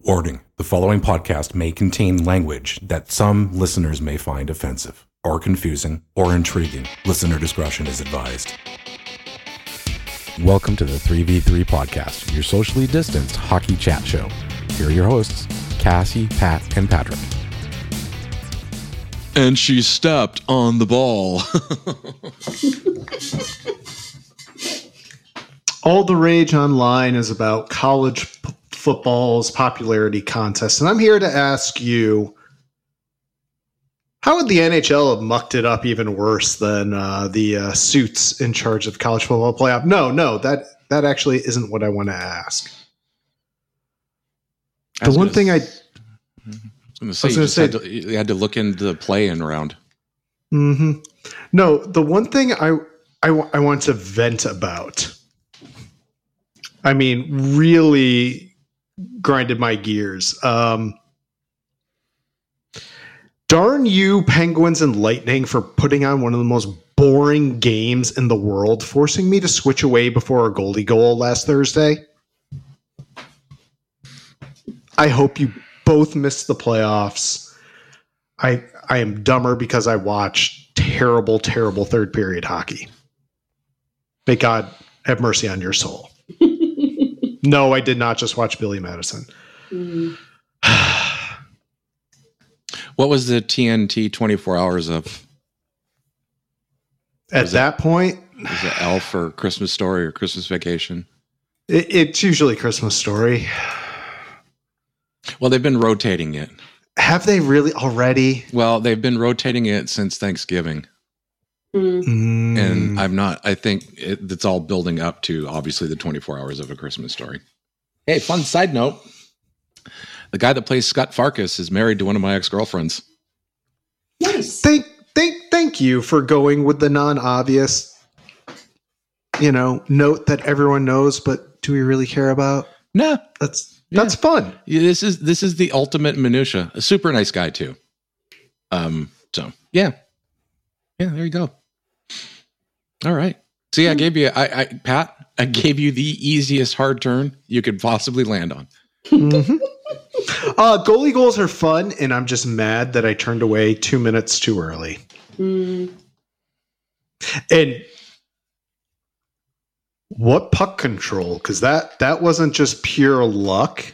Warning the following podcast may contain language that some listeners may find offensive, or confusing, or intriguing. Listener discretion is advised. Welcome to the 3v3 podcast, your socially distanced hockey chat show. Here are your hosts, Cassie, Pat, and Patrick. And she stepped on the ball. All the rage online is about college p- football's popularity contest. And I'm here to ask you how would the NHL have mucked it up even worse than uh, the uh, suits in charge of college football playoff? No, no, that that actually isn't what I want to ask. The one thing I I was going to say, you, gonna just say- had to, you had to look into the play-in round. hmm No, the one thing I, I I want to vent about. I mean, really grinded my gears. Um, darn you, Penguins and Lightning, for putting on one of the most boring games in the world, forcing me to switch away before a goalie goal last Thursday. I hope you both missed the playoffs. I I am dumber because I watched terrible, terrible third period hockey. May God have mercy on your soul. No, I did not just watch Billy Madison. What was the TNT 24 hours of? At Was it- that point, Was it Elf or Christmas Story or Christmas Vacation? it, it's usually Christmas story. Well, they've been rotating it. Have they really already? Well, they've been rotating it since Thanksgiving, Mm. And I'm not. I think it, it's all building up to obviously the 24 hours of a Christmas Story. Hey, fun side note: the guy that plays Scott Farkus is married to one of my ex girlfriends. Nice. thank thank thank you for going with the non-obvious you know note that everyone knows but do we really care about Nah, that's that's fun Yeah, this is this is the ultimate minutia. A super nice guy too. Um. So yeah, yeah. There you go. All right. See, I gave you, I, I, Pat, I gave you the easiest hard turn you could possibly land on. Mhm. uh goalie goals are fun and i'm just mad that i turned away two minutes too early Mm. and what puck control because that that wasn't just pure luck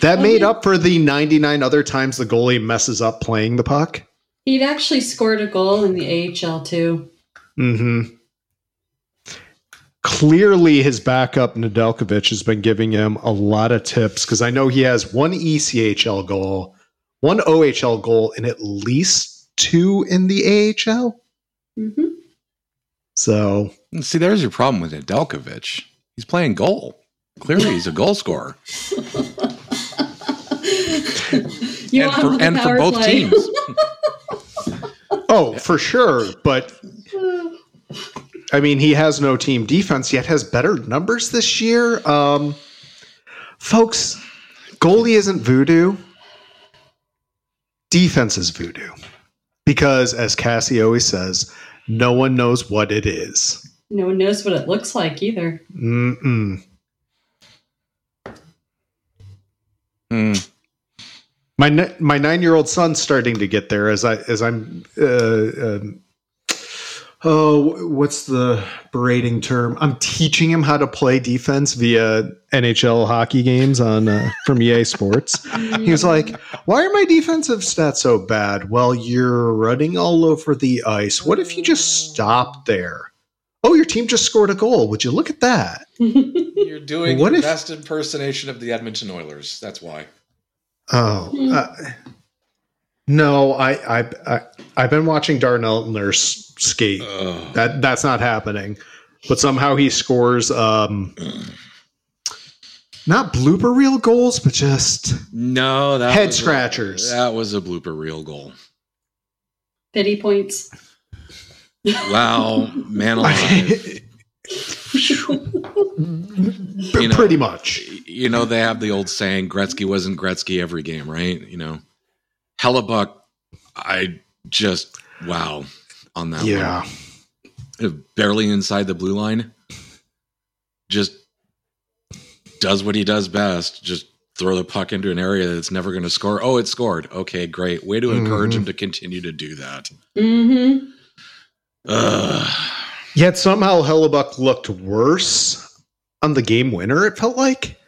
that made yeah. up for the 99 other times the goalie messes up playing the puck He'd actually scored a goal in the AHL too. Mm-hmm. Clearly, his backup Nedeljkovic has been giving him a lot of tips because I know he has one ECHL goal, one OHL goal, and at least two in the AHL. Mm-hmm. So See, there's your problem with Nedeljkovic. He's playing goal. Clearly, he's a goal scorer, you and want for, him on the and for both play. teams. Oh, for sure. But I mean, he has no team defense yet, has better numbers this year. Um, folks, goalie isn't voodoo. Defense is voodoo. Because, as Cassie always says, no one knows what it is. no one knows what it looks like either. Mm-mm. Hmm. My my nine year old son's starting to get there as I as I'm uh, um, oh what's the berating term? I'm teaching him how to play defense via NHL hockey games on uh, from EA Sports. He was like, "Why are my defensive stats so bad?" Well, you're running all over the ice. What if you just stopped there? Oh, your team just scored a goal. Would you look at that? You're doing What if- best impersonation of the Edmonton Oilers. That's why. Oh, uh, no, I, I, I, I've been watching Darnell Nurse skate. Ugh. That that's not happening. But somehow he scores, um, not blooper reel goals, but just No, that Head was a- scratchers. that was a blooper reel goal. Pity points. Wow, man alive. You know- pretty much. you know, they have the old saying, Gretzky wasn't Gretzky every game, right? You know, Hellebuyck, I just, wow, on that Yeah, one. Barely inside the blue line. Just does what he does best. Just throw the puck into an area that's never going to score. Oh, it scored. Okay, great. Way to encourage Mhm. him to continue to do that. Mm-hmm. Ugh. Yet somehow Hellebuyck looked worse on the game winner, it felt like.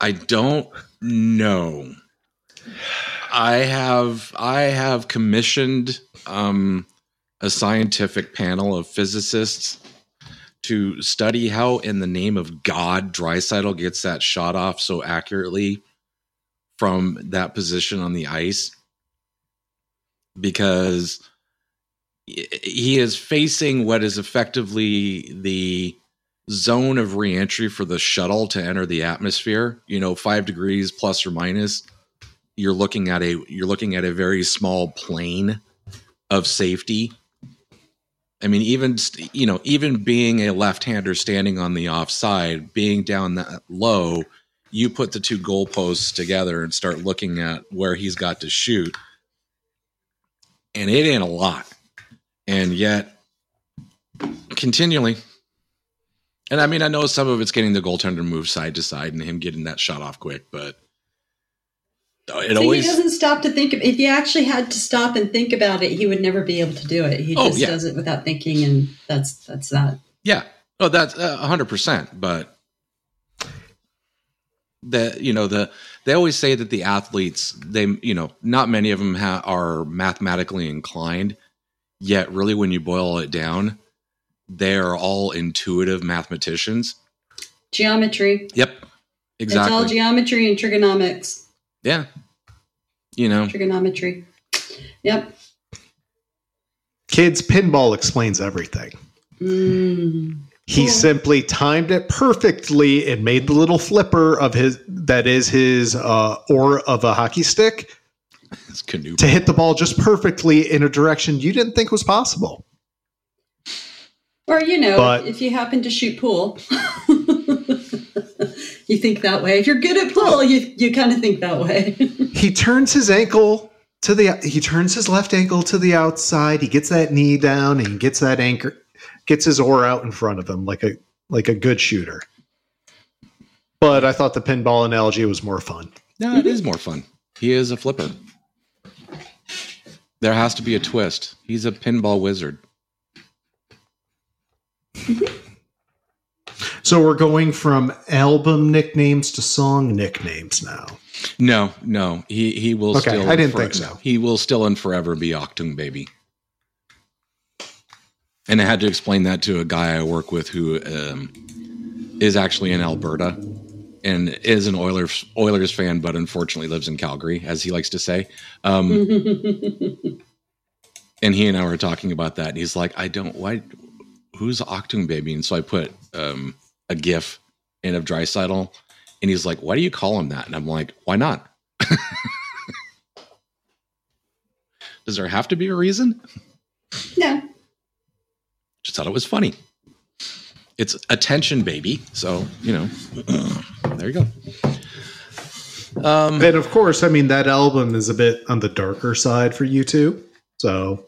I don't know. I have I have commissioned um, a scientific panel of physicists to study how, in the name of God, Draisaitl gets that shot off so accurately from that position on the ice, because he is facing what is effectively the zone of reentry for the shuttle to enter the atmosphere you know 5 degrees plus or minus you're looking at a you're looking at a very small plane of safety. I mean even you know even being a left-hander standing on the offside being down that low you put the two goalposts together and start looking at where he's got to shoot. And it ain't a lot. And yet continually and I mean, I know some of it's getting the goaltender move side to side and him getting that shot off quick, but it So always he doesn't stop to think. Of, if he actually had to stop and think about it, he would never be able to do it. He Oh, just yeah. does it without thinking, and that's that's that. yeah. Oh, that's uh, a hundred percent. But the you know the they always say that the athletes they you know not many of them ha- are mathematically inclined. Yet, really, when you boil it down, they are all intuitive mathematicians. Geometry. Yep, Exactly. It's all geometry and trigonomics. yeah, you know. Trigonometry. Yep. Kids, pinball explains everything. Mm. He Cool. simply timed it perfectly and made the little flipper of his that is his uh, or of a hockey stick, canoe to hit the ball just perfectly in a direction you didn't think was possible. Or you know, But- if you happen to shoot pool, you think that way. If you're good at pool, you you kind of think that way. He turns his ankle to the he turns his left ankle to the outside. He gets that knee down and he gets that anchor gets his oar out in front of him like a like a good shooter. But I thought the pinball analogy was more fun. No, it is more fun. He is a flipper. There has to be a twist. He's a pinball wizard. So we're going from album nicknames to song nicknames now. No, no, he he will Okay, still. I didn't think so. He will still and forever be Achtung Baby. And I had to explain that to a guy I work with who um, is actually in Alberta and is an Oilers Oilers fan, but unfortunately lives in Calgary, as he likes to say. Um, and he and I were talking about that, and he's like, "I don't why, who's Achtung Baby?" And so I put um, a GIF in of Draisaitl, and he's like, "Why do you call him that?" And I'm like, "Why not? Does there have to be a reason?" no. Just thought it was funny. It's attention, baby. So you know, there you go. Um, And of course, I mean that album is a bit on the darker side for U2. So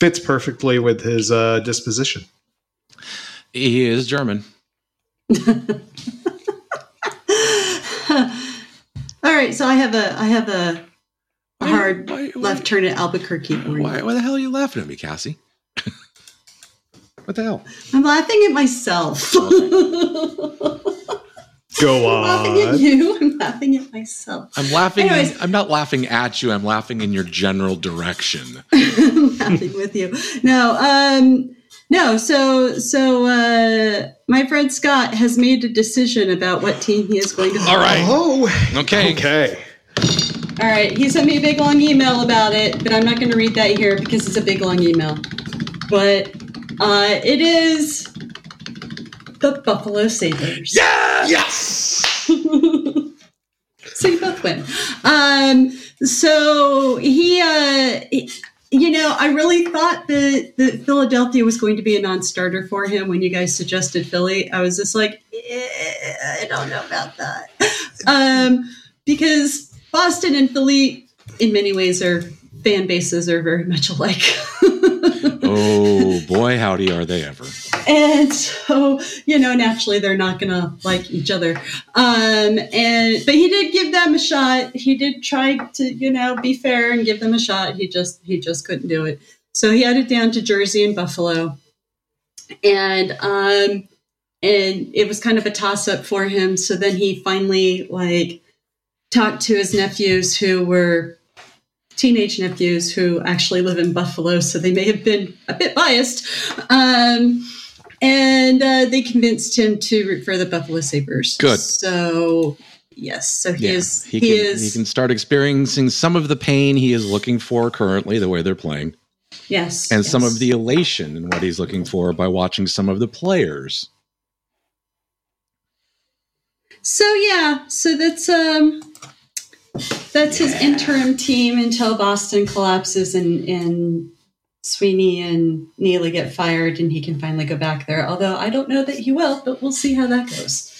fits perfectly with his uh, disposition. He is German. All right, so I have a I have a, a Why- hard why- why- left turn at Albuquerque for you. Why, why the hell are you laughing at me, Cassie? what the hell? I'm laughing at myself. Go on. I'm laughing at you. I'm laughing at myself. I'm laughing. Anyways. I'm not laughing at you. I'm laughing in your general direction. I'm laughing with you. No, um, no. So, so uh, my friend Scott has made a decision about what team he is going to. All right. Oh, Okay. okay. All right. He sent me a big long email about it, but I'm not going to read that here because it's a big long email. But uh, it is the Buffalo Sabres. Yeah. Yes. so you both win. Um, so he, uh, he- you know, I really thought that, that Philadelphia was going to be a non-starter for him when you guys suggested Philly. I was just like, eh, I don't know about that, um, because Boston and Philly, in many ways, are fan bases are very much alike. Oh boy, howdy, are they ever? And so you know naturally they're not gonna like each other. Um and but he did give them a shot. He did try to you know be fair and give them a shot. He just he just couldn't do it. So he headed down to jersey and buffalo. And um and it was kind of a toss up for him. So then he finally like talked to his nephews who were teenage nephews who actually live in Buffalo, so they may have been a bit biased. Um, and uh, they convinced him to root for the Buffalo Sabres. Good. So yes, so he Yeah, is he, he, can, is he can start experiencing some of the pain he is looking for currently, the way they're playing, yes, and some of the elation in what he's looking for by watching some of the players. So yeah, so that's um that's his interim team until Boston collapses and and Sweeney and Neely get fired and he can finally go back there. Although I don't know that he will, but we'll see how that goes.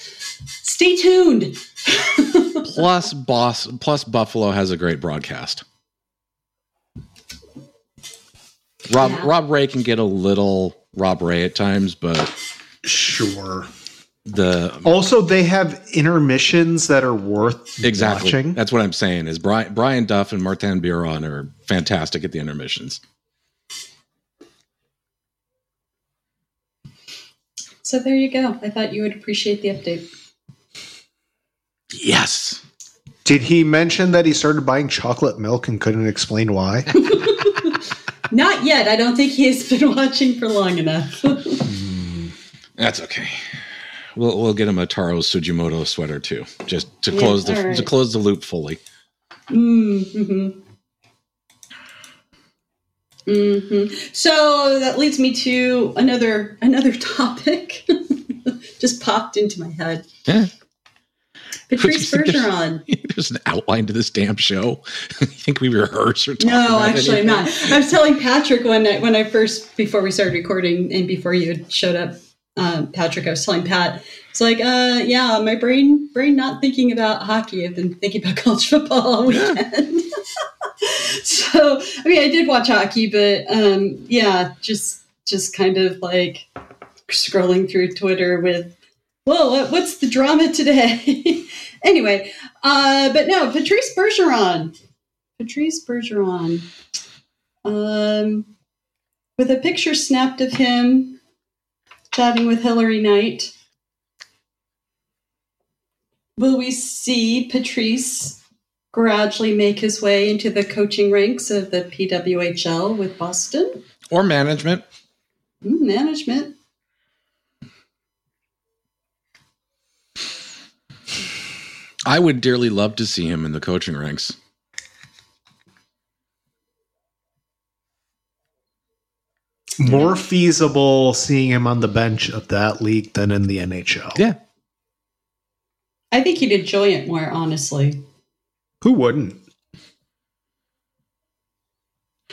Stay tuned. Plus, boss, plus Buffalo has a great broadcast. Rob Yeah. Rob Ray can get a little Rob Ray at times, but Sure. the Also, they have intermissions that are worth exactly watching. that's what I'm saying is Brian Brian Duff and Martin Biron are fantastic at the intermissions. So there you go. I thought you would appreciate the update. Yes. Did he mention that he started buying chocolate milk and couldn't explain why? Not yet. I don't think he has been watching for long enough. That's okay. We'll we'll get him a Taro Tsujimoto sweater too, just to Yeah, close the all right. to close the loop fully. Mm-hmm. Mm-hmm. So that leads me to another another topic. Just popped into my head. Yeah. Patrice There's- Bergeron. There's an outline to this damn show. you think we rehearse or talk No, about actually, anything? not. I was telling Patrick when I, when I first before we started recording and before you showed up, um, Patrick. I was telling Pat, it's like, uh, yeah, my brain brain not thinking about hockey. I've been thinking about college football all weekend. so, I mean, I did watch hockey, but um, yeah, just just kind of like scrolling through Twitter with, well, what, what's the drama today? anyway, uh, but no, Patrice Bergeron. Patrice Bergeron. Um, with a picture snapped of him chatting with Hilary Knight. Will we see Patrice gradually make his way into the coaching ranks of the PWHL with Boston? Or management. Mm, management. I would dearly love to see him in the coaching ranks. More feasible seeing him on the bench of that league than in the NHL. Yeah. I think he'd enjoy it more, honestly. Who wouldn't?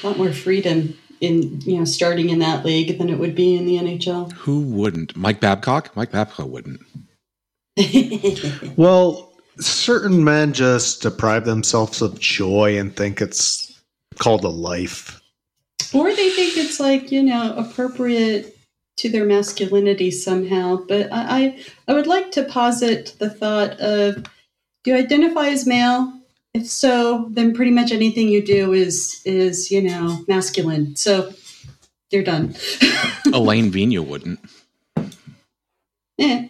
A lot more freedom in you know starting in that league than it would be in the NHL. Who wouldn't? Mike Babcock? Mike Babcock wouldn't. Well, certain men just deprive themselves of joy and think it's called a life. or they think it's like you know appropriate to their masculinity somehow but I, I i would like to posit the thought of do you identify as male if so then pretty much anything you do is is you know masculine so you're done Elaine Vina wouldn't. Eh.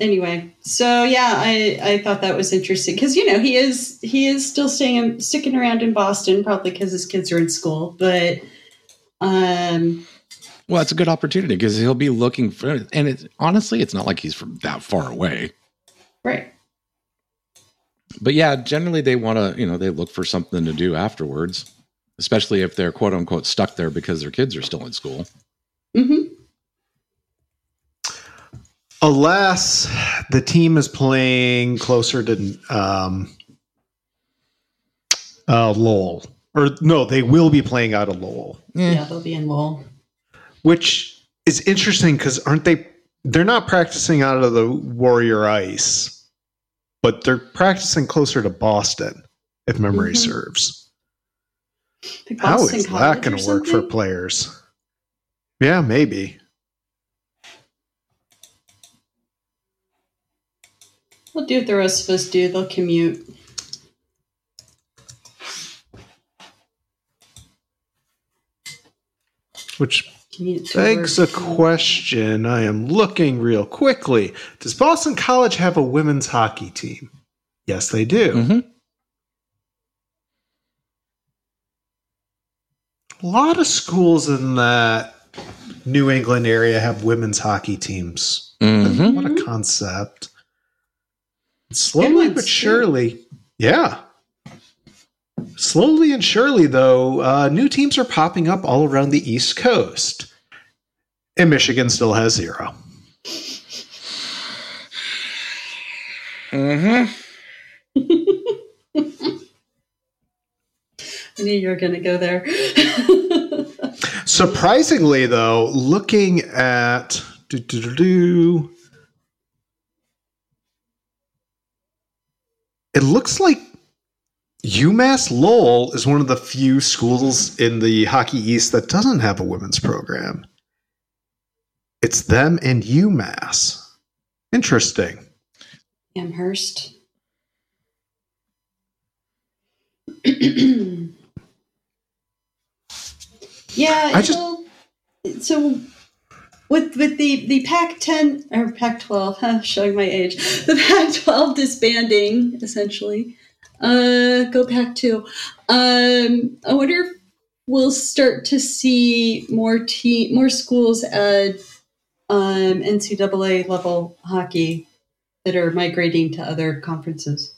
Anyway, so yeah, I, I thought that was interesting because you know he is he is still staying sticking around in Boston probably because his kids are in school, but um Well, it's a good opportunity because he'll be looking for, and it, honestly, it's not like he's from that far away. right But yeah, generally they want to, you know, they look for something to do afterwards, especially if they're quote unquote stuck there because their kids are still in school. hmm Alas, the team is playing closer to um, uh, Lowell. Or no, they will be playing out of Lowell, yeah they'll be in Lowell. which is interesting because aren't they? They're not practicing out of the Warrior Ice, but they're practicing closer to Boston, if memory Mhm. serves. Like How Boston is College that going to work for players? Yeah, maybe. They'll do what the rest of us do. They'll commute. Which begs a question. I am looking real quickly. Does Boston College have a women's hockey team? Yes, they do. Mhm. A lot of schools in that New England area have women's hockey teams. Mhm. What a concept. Slowly ones, but too. surely. Yeah. Slowly and surely, though, uh, new teams are popping up all around the East Coast. And Michigan still has zero. Mm hmm. I knew you were going to go there. Surprisingly, though, looking at do, do, do, it looks like UMass Lowell is one of the few schools in the Hockey East that doesn't have a women's program. It's them and UMass. Interesting. Amherst. yeah, I just- so, so with with the the Pac ten or Pac twelve, huh, showing my age, the Pac twelve disbanding essentially. Uh, go Pac two. Um, I wonder if we'll start to see more te- more schools at um, NCAA level hockey that are migrating to other conferences.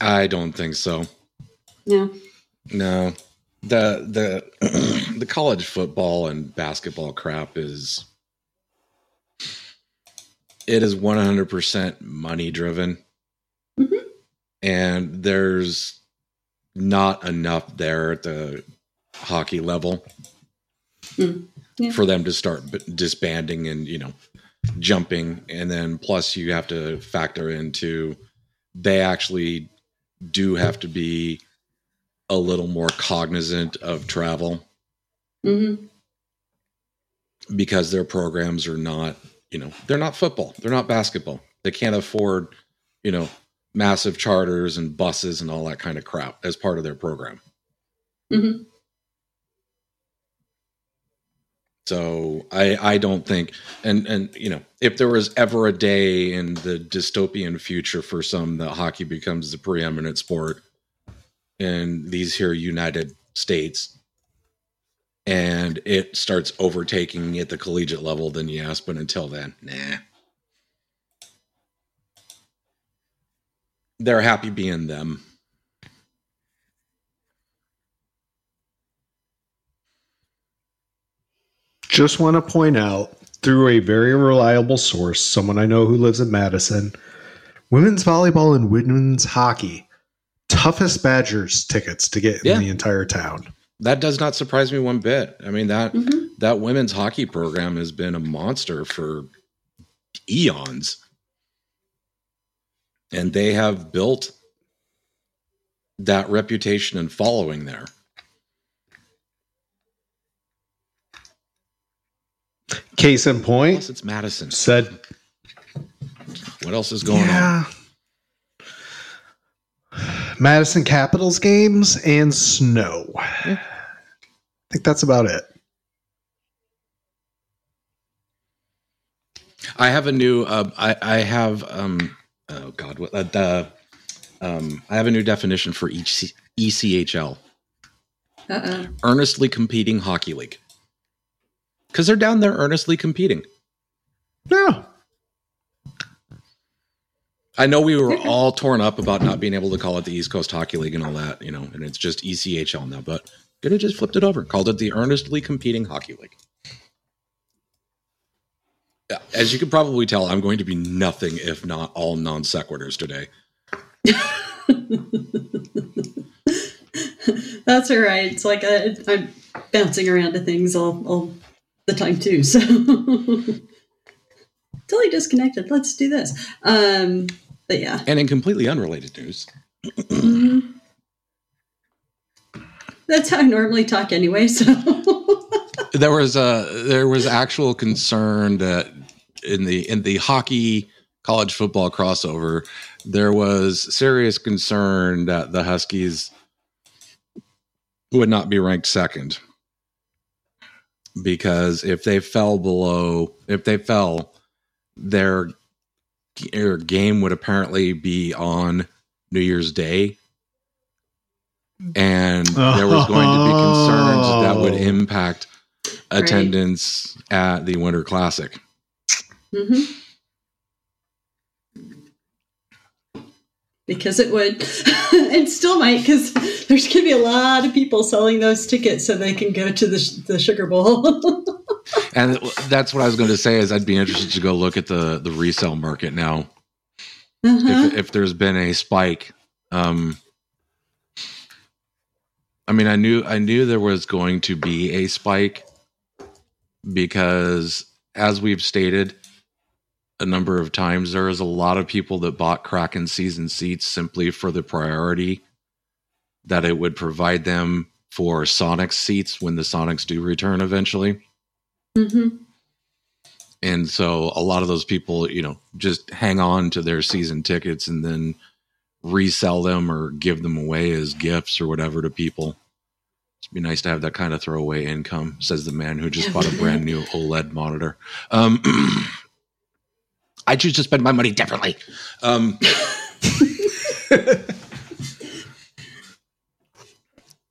I don't think so. No. No. The the the college football and basketball crap is it is 100% money driven. Mhm. And there's not enough there at the hockey level Mm. Yeah. for them to start disbanding and, you know, jumping and then plus you have to factor into they actually do have to be a little more cognizant of travel hmm because their programs are not, you know, they're not football, they're not basketball. They can't afford, you know, massive charters and buses and all that kind of crap as part of their program. hmm So I I don't think and and you know if there was ever a day in the dystopian future for some that hockey becomes the preeminent sport in these here United States and it starts overtaking at the collegiate level then yes but until then nah. They're happy being them. Just want to point out through a very reliable source, someone I know who lives in Madison, women's volleyball and women's hockey, toughest Badgers tickets to get in Yeah. the entire town. that does not surprise me one bit i mean that hmm that women's hockey program has been a monster for eons. And they have built that reputation and following there. Case in point, Plus, it's Madison. said, What else is going on? Yeah. Madison Capitals games and snow. I think that's about it. I have a new. Uh, I I have. Um, oh God, what uh, the? Um, I have a new definition for each ECHL: Uh-oh. earnestly competing hockey league. Because they're down there earnestly competing. No. I know we were all torn up about not being able to call it the East Coast Hockey League and all that, you know, and it's just ECHL now, but could have just flipped it over, called it the Earnestly Competing Hockey League. As you can probably tell, I'm going to be nothing if not all non sequiturs today. That's all right. It's like I, I'm bouncing around to things all, all the time too. So totally disconnected. Let's do this. Um, but yeah. And in completely unrelated news. That's how I normally talk anyway. So there was a there was actual concern that in the in the hockey college football crossover, there was serious concern that the Huskies would not be ranked second because if they fell below, if they fell, their their game would apparently be on New Year's Day. And there was going to be concerns that would Oh. impact Right. attendance at the Winter Classic. hmm because it would, and still might, because there's going to be a lot of people selling those tickets so they can go to the, the Sugar Bowl. And that's what I was going to say is I'd be interested to go look at the the resale market now uh-huh. if if there's been a spike. Um, I mean, I knew I knew there was going to be a spike because, as we've stated a number of times, there is a lot of people that bought Kraken season seats simply for the priority that it would provide them for Sonics seats when the Sonics do return eventually. hmm And so a lot of those people, you know, just hang on to their season tickets and then resell them or give them away as gifts or whatever to people. It'd be nice to have that kind of throwaway income, says the man who just bought a brand new OLED monitor. Um, I choose to spend my money differently. Um,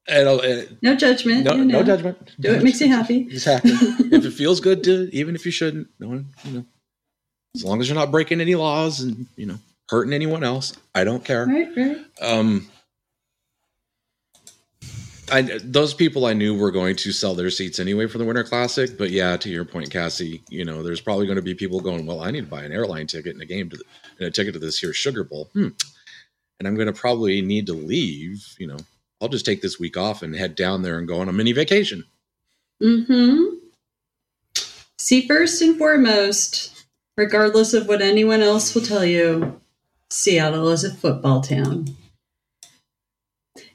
and, uh, No judgment. no, you no judgment. Do it makes you happy. Exactly. if it feels good to, even if you shouldn't, no one, you know, as long as you're not breaking any laws and you know hurting anyone else, I don't care. Right, right. Um, I those people I knew were going to sell their seats anyway for the Winter Classic, but yeah, to your point, Cassie, you know, there's probably going to be people going, well, I need to buy an airline ticket and a game to the, and a ticket to this here Sugar Bowl, hmm. and I'm going to probably need to leave. You know, I'll just take this week off and head down there and go on a mini vacation. hmm See, first and foremost, regardless of what anyone else will tell you, Seattle is a football town.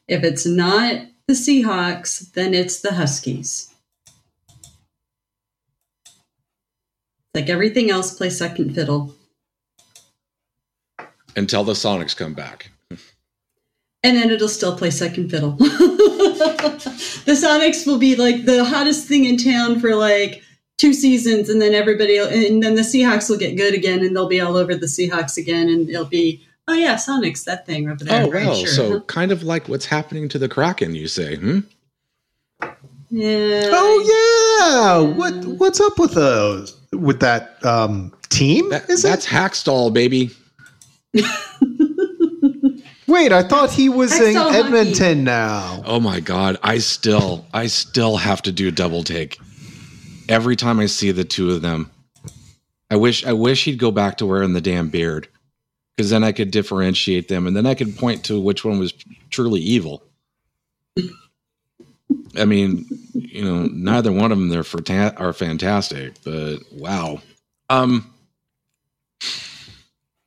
If it's not the Seahawks, then it's the Huskies. Like everything else, play second fiddle. until the Sonics come back. And then it'll still play second fiddle. the Sonics will be like the hottest thing in town for like two seasons, and then everybody, and then the Seahawks will get good again, and they'll be all over the Seahawks again, and it'll be, oh yeah, Sonics, that thing over there. Oh right, wow! sure. So kind of like what's happening to the Kraken, you say? Hmm? yeah. Oh yeah. What what's up with those with that um team? That, is that's it? Hakstol, baby. Wait, I thought he was in Hextall hockey. Edmonton now. Oh my god! I still, I still have to do a double take every time I see the two of them. I wish, I wish he'd go back to wearing the damn beard, because then I could differentiate them, and then I could point to which one was truly evil. I mean, you know, neither one of them they're for are fantastic, but wow. Um,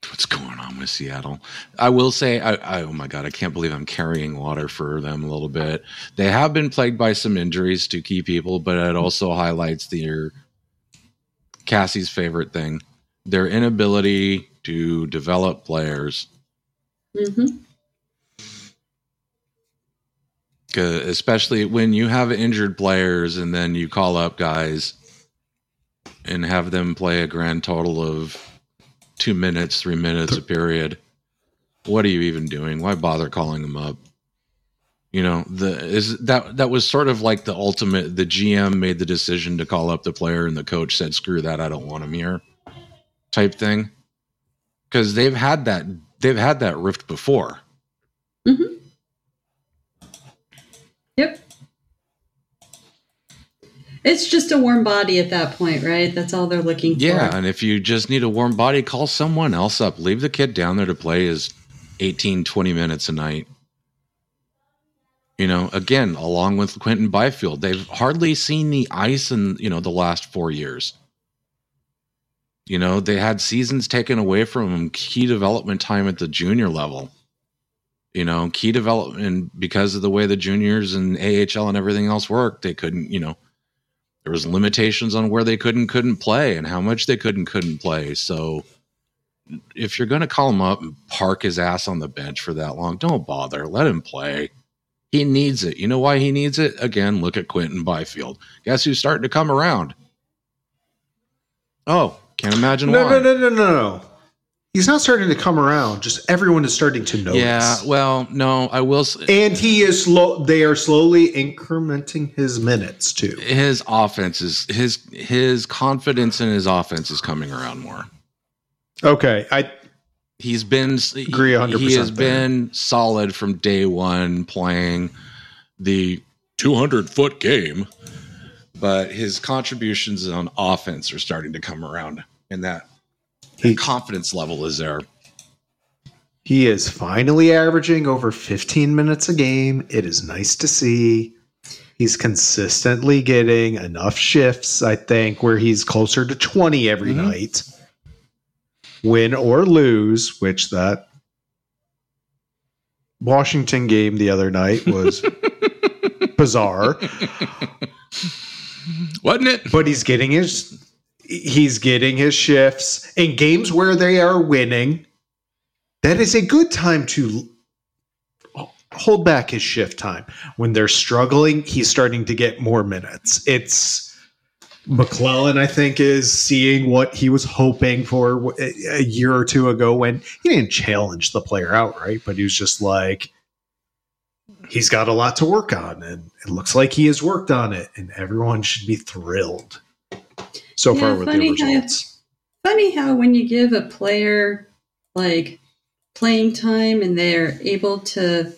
what's going on with Seattle? I will say, I, I oh my god, I can't believe I'm carrying water for them a little bit. They have been plagued by some injuries to key people, but it also highlights their Cassie's favorite thing: their inability to develop players. hmm 'Cause especially when you have injured players and then you call up guys and have them play a grand total of two minutes, three minutes a period. What are you even doing? Why bother calling them up? You know, the is that that was sort of like the ultimate. The GM made the decision to call up the player, and the coach said, "Screw that, I don't want him here," type thing. Because they've had that they've had that rift before. Mm-hmm. Yep. It's just a warm body at that point, right? That's all they're looking for. Yeah, and if you just need a warm body, call someone else up. Leave the kid down there to play his 18, 20 minutes a night. You know, again, along with Quinton Byfield, they've hardly seen the ice in, you know, the last four years. You know, they had seasons taken away from them, key development time at the junior level. You know, key development because of the way the juniors and AHL and everything else worked, they couldn't, you know, there was limitations on where they could and couldn't play and how much they could and couldn't play. So if you're going to call him up and park his ass on the bench for that long, don't bother. Let him play. He needs it. You know why he needs it? Again, look at Quinton Byfield. Guess who's starting to come around? Oh, can't imagine No, why. no, no, no, no, no. He's not starting to come around. Just everyone is starting to notice. Yeah, well, no, I will. s- and he is slow. They are slowly incrementing his minutes too. His offense is his his confidence in his offense is coming around more. Okay, I He's been Agree 100% He has there. been solid from day one playing the 200 foot game, but his contributions on offense are starting to come around, and that he, confidence level is there. he is finally averaging over 15 minutes a game. It is nice to see. He's consistently getting enough shifts, I think, where he's closer to 20 every Mhm. night. Win or lose, which that Washington game the other night was bizarre. Wasn't it? but he's getting his he's getting his shifts. In games where they are winning that is a good time to hold back his shift time. When they're struggling he's starting to get more minutes. It's McLellan, I think, is seeing what he was hoping for a year or two ago when he didn't challenge the player outright, but he was just like, he's got a lot to work on, and it looks like he has worked on it, and everyone should be thrilled so Yeah, far with the funny how- results. Funny how when you give a player like playing time and they're able to,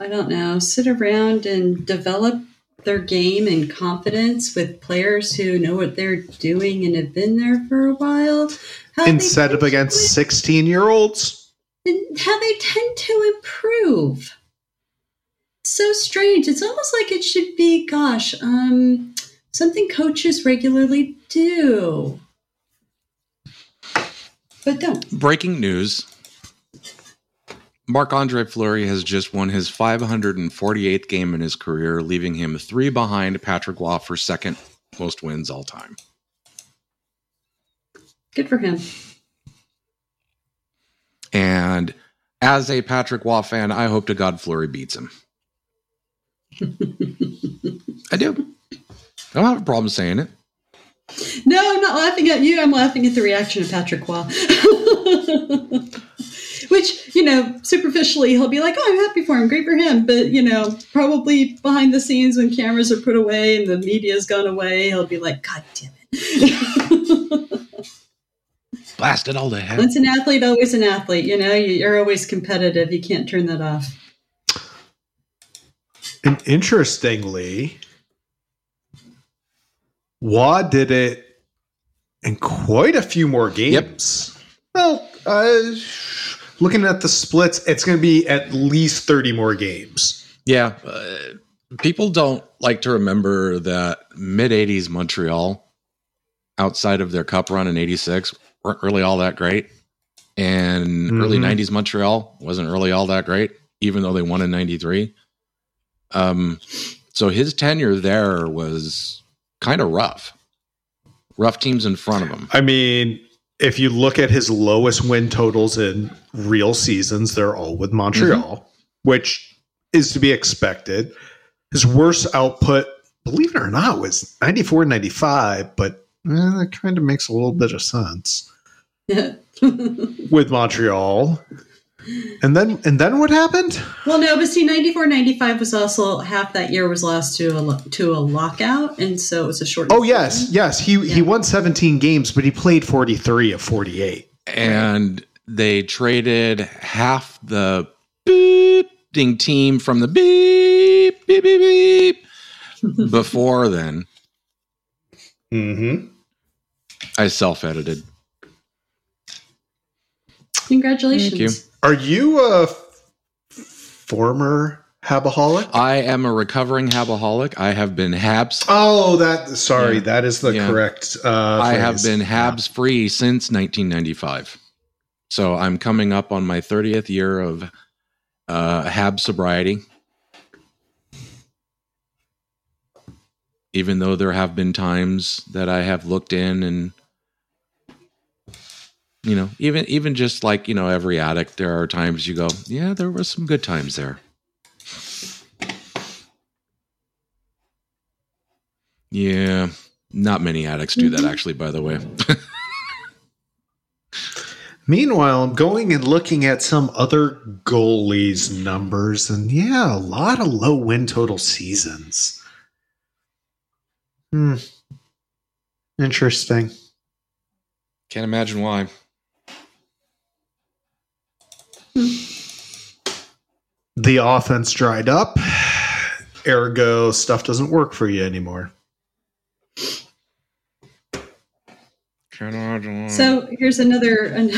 I don't know, sit around and develop their game and confidence with players who know what they're doing and have been there for a while. How And set up against 16 year olds. and how they tend to improve. So strange. It's almost like it should be, gosh, um, something coaches regularly do, but don't. Breaking news. Marc Andre Fleury has just won his 548th game in his career, leaving him three behind Patrick Roy for second most wins all time. Good for him. And as a Patrick Roy fan, I hope to God Fleury beats him. I do. I don't have a problem saying it. No, I'm not laughing at you. I'm laughing at the reaction of Patrick Roy. Which, you know, superficially, he'll be like, oh, I'm happy for him. Great for him. But, you know, probably behind the scenes when cameras are put away and the media's gone away, he'll be like, God damn it. Blast it all to hell. Once an athlete, always an athlete. You know, you're always competitive. You can't turn that off. And interestingly, Roy did it in quite a few more games. Yep. Well, uh, looking at the splits, it's going to be at least 30 more games. Yeah. Uh, people don't like to remember that mid 80s Montreal, outside of their cup run in 86, weren't really all that great. And early Mhm. 90s Montreal wasn't really all that great, even though they won in 93. Um, so his tenure there was kind of rough. Rough teams in front of him. I mean, if you look at his lowest win totals in real seasons, they're all with Montreal, which is to be expected. His worst output, believe it or not, was 94 95, but eh, that kind of makes a little bit of sense well, with Montreal. And then and then what happened? Well, no, but see, 94 95 was also half that year was lost to a, to a lockout. And so it was a short. Oh yes, yes. He he won 17 games, but he played 43 of 48. and they traded half the beeping team from the beep beep beep beep before then Mm-hmm. i self-edited Congratulations. Are you a f- former habaholic? i am a recovering habaholic i have been habs Oh, that sorry, Yeah. that is the Yeah. correct. Uh, i have been habs free since 1995 so i'm coming up on my 30th year of uh, Hab sobriety. Even though there have been times that I have looked in and you know, even even just like, you know, every addict, there are times you go, yeah, there were some good times there. Yeah, not many addicts do that actually, by the way. Meanwhile, I'm going and looking at some other goalies' numbers, and yeah, a lot of low win total seasons. Hmm. Interesting. Can't imagine why. The offense dried up, ergo, stuff doesn't work for you anymore. Can't imagine why. So here's another an-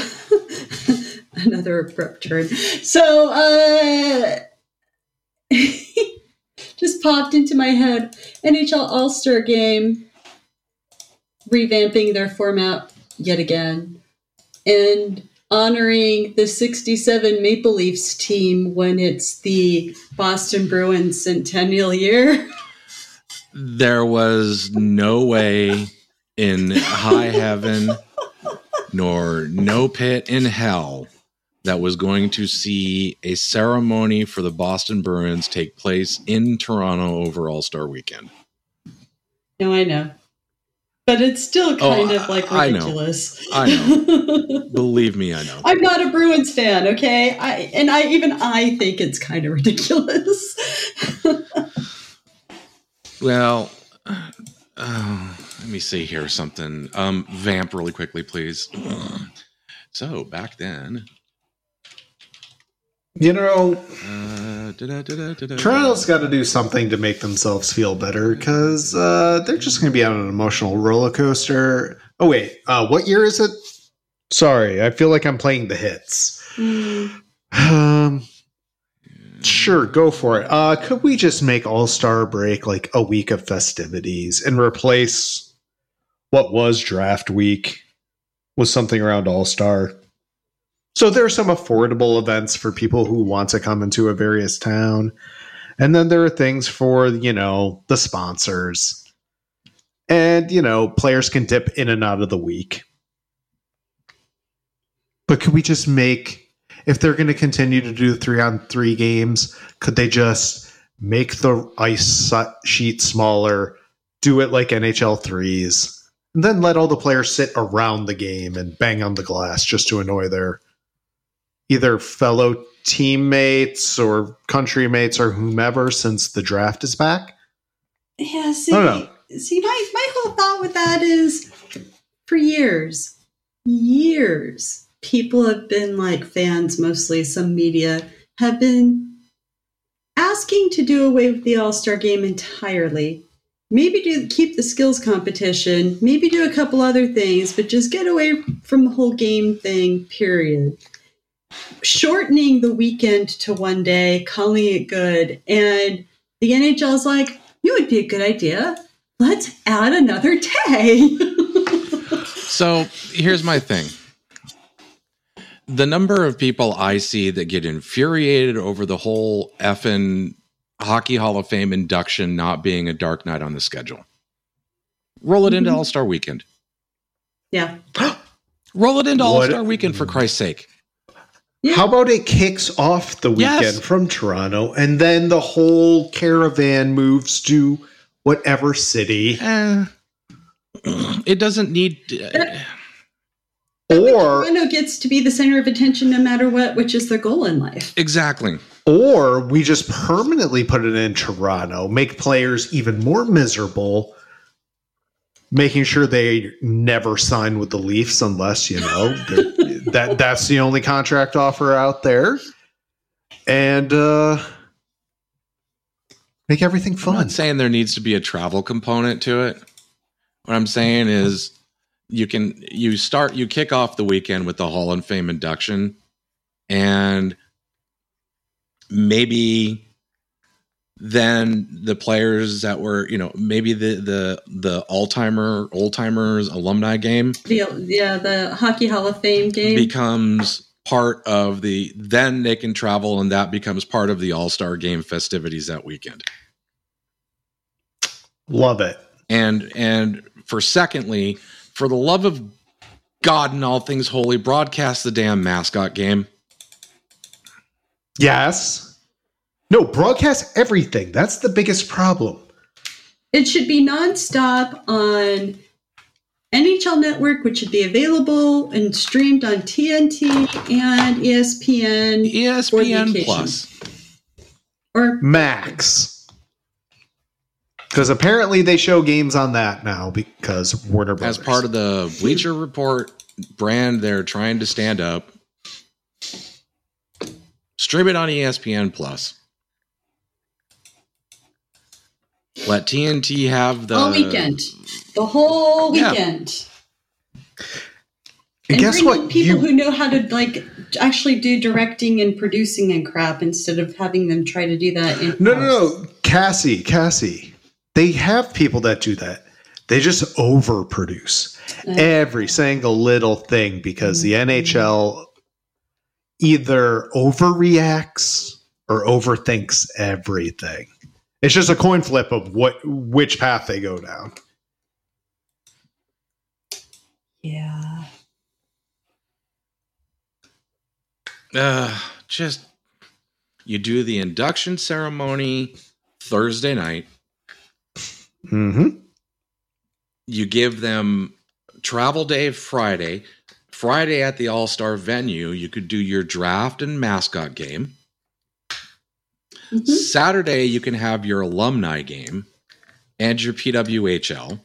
another abrupt turn. So uh just popped into my head NHL All Star Game revamping their format yet again and honoring the 67 Maple Leafs team when it's the Boston Bruins centennial year. there was no way in high heaven nor no pit in hell that was going to see a ceremony for the Boston Bruins take place in Toronto over All Star Weekend. No, I know. But it's still Oh, kind of like I- I know. ridiculous. I know. Believe me, I know. I'm not a Bruins fan, okay? I and I even I think it's kind of ridiculous. Well, uh, let me see here something. Um, vamp really quickly, please. So back then, You know, uh. Toronto's got to do something to make themselves feel better because uh, they're just going to be on an emotional roller coaster. Oh, wait. Uh, what year is it? Sorry, I feel like I'm playing the hits. Um, sure, go for it. Uh, could we just make All Star Break like a week of festivities and replace what was Draft Week with something around All Star? So there are some affordable events for people who want to come into a various town, and then there are things for you know the sponsors, and you know players can dip in and out of the week. But could we just make if they're going to continue to do three on three games, could they just make the ice sheet smaller, do it like NHL threes, and then let all the players sit around the game and bang on the glass just to annoy their either fellow teammates or country mates or whomever since the draft is back? yeah, see, see, my my whole thought with that is, for years, years, people have been like fans, mostly some media have been asking to do away with the All Star Game entirely. Maybe do keep the skills competition, maybe do a couple other things, but just get away from the whole game thing. Period. Shortening the weekend to one day, calling it good, and the NHL is like, "You would be a good idea. Let's add another day." So here's my thing. The number of people I see that get infuriated over the whole effing Hockey Hall of Fame induction not being a dark night on the schedule. Roll it into Mhm. All Star Weekend. yeah. Roll it into All Star Weekend for Christ's sake. Yeah. How about it kicks off the weekend Yes. from Toronto and then the whole caravan moves to whatever city? Eh, it doesn't need. uh, Or Toronto gets to be the center of attention no matter what, which is their goal in life. exactly. or we just permanently put it in Toronto, make players even more miserable, making sure they never sign with the Leafs unless, you know, they're- that that's the only contract offer out there. And uh make everything I'm fun. not saying there needs to be a travel component to it. What I'm saying is you can you start you kick off the weekend with the Hall of Fame induction and maybe then the players that were, you know, maybe the the the all-timer old-timers alumni game The, yeah, the Hockey Hall of Fame game. becomes part of the then they can travel and that becomes part of the all-star game festivities that weekend Love it. and and for secondly for the love of god and all things holy broadcast the damn mascot game Yes. No, broadcast everything. That's the biggest problem. It should be nonstop on NHL Network, which should be available and streamed on TNT and ESPN espn plus or Max. Because apparently they show games on that now because Warner Brothers. as part of the bleacher report brand they're trying to stand up stream it on espn plus let tnt have the all weekend, the whole Yeah. weekend. and guess bring what? in People You- who know how to like actually do directing and producing and crap instead of having them try to do that. In No, no, no. Cassie, Cassie. They have people that do that. They just overproduce every single little thing because the mm-hmm. NHL either overreacts or overthinks everything. It's just a coin flip of what which path they go down. Yeah. uh, just you do the induction ceremony thursday night Mm-hmm. you give them travel day Friday. Friday at the All Star venue, you could do your draft and mascot game. Mhm. Saturday, you can have your alumni game and your PWHL.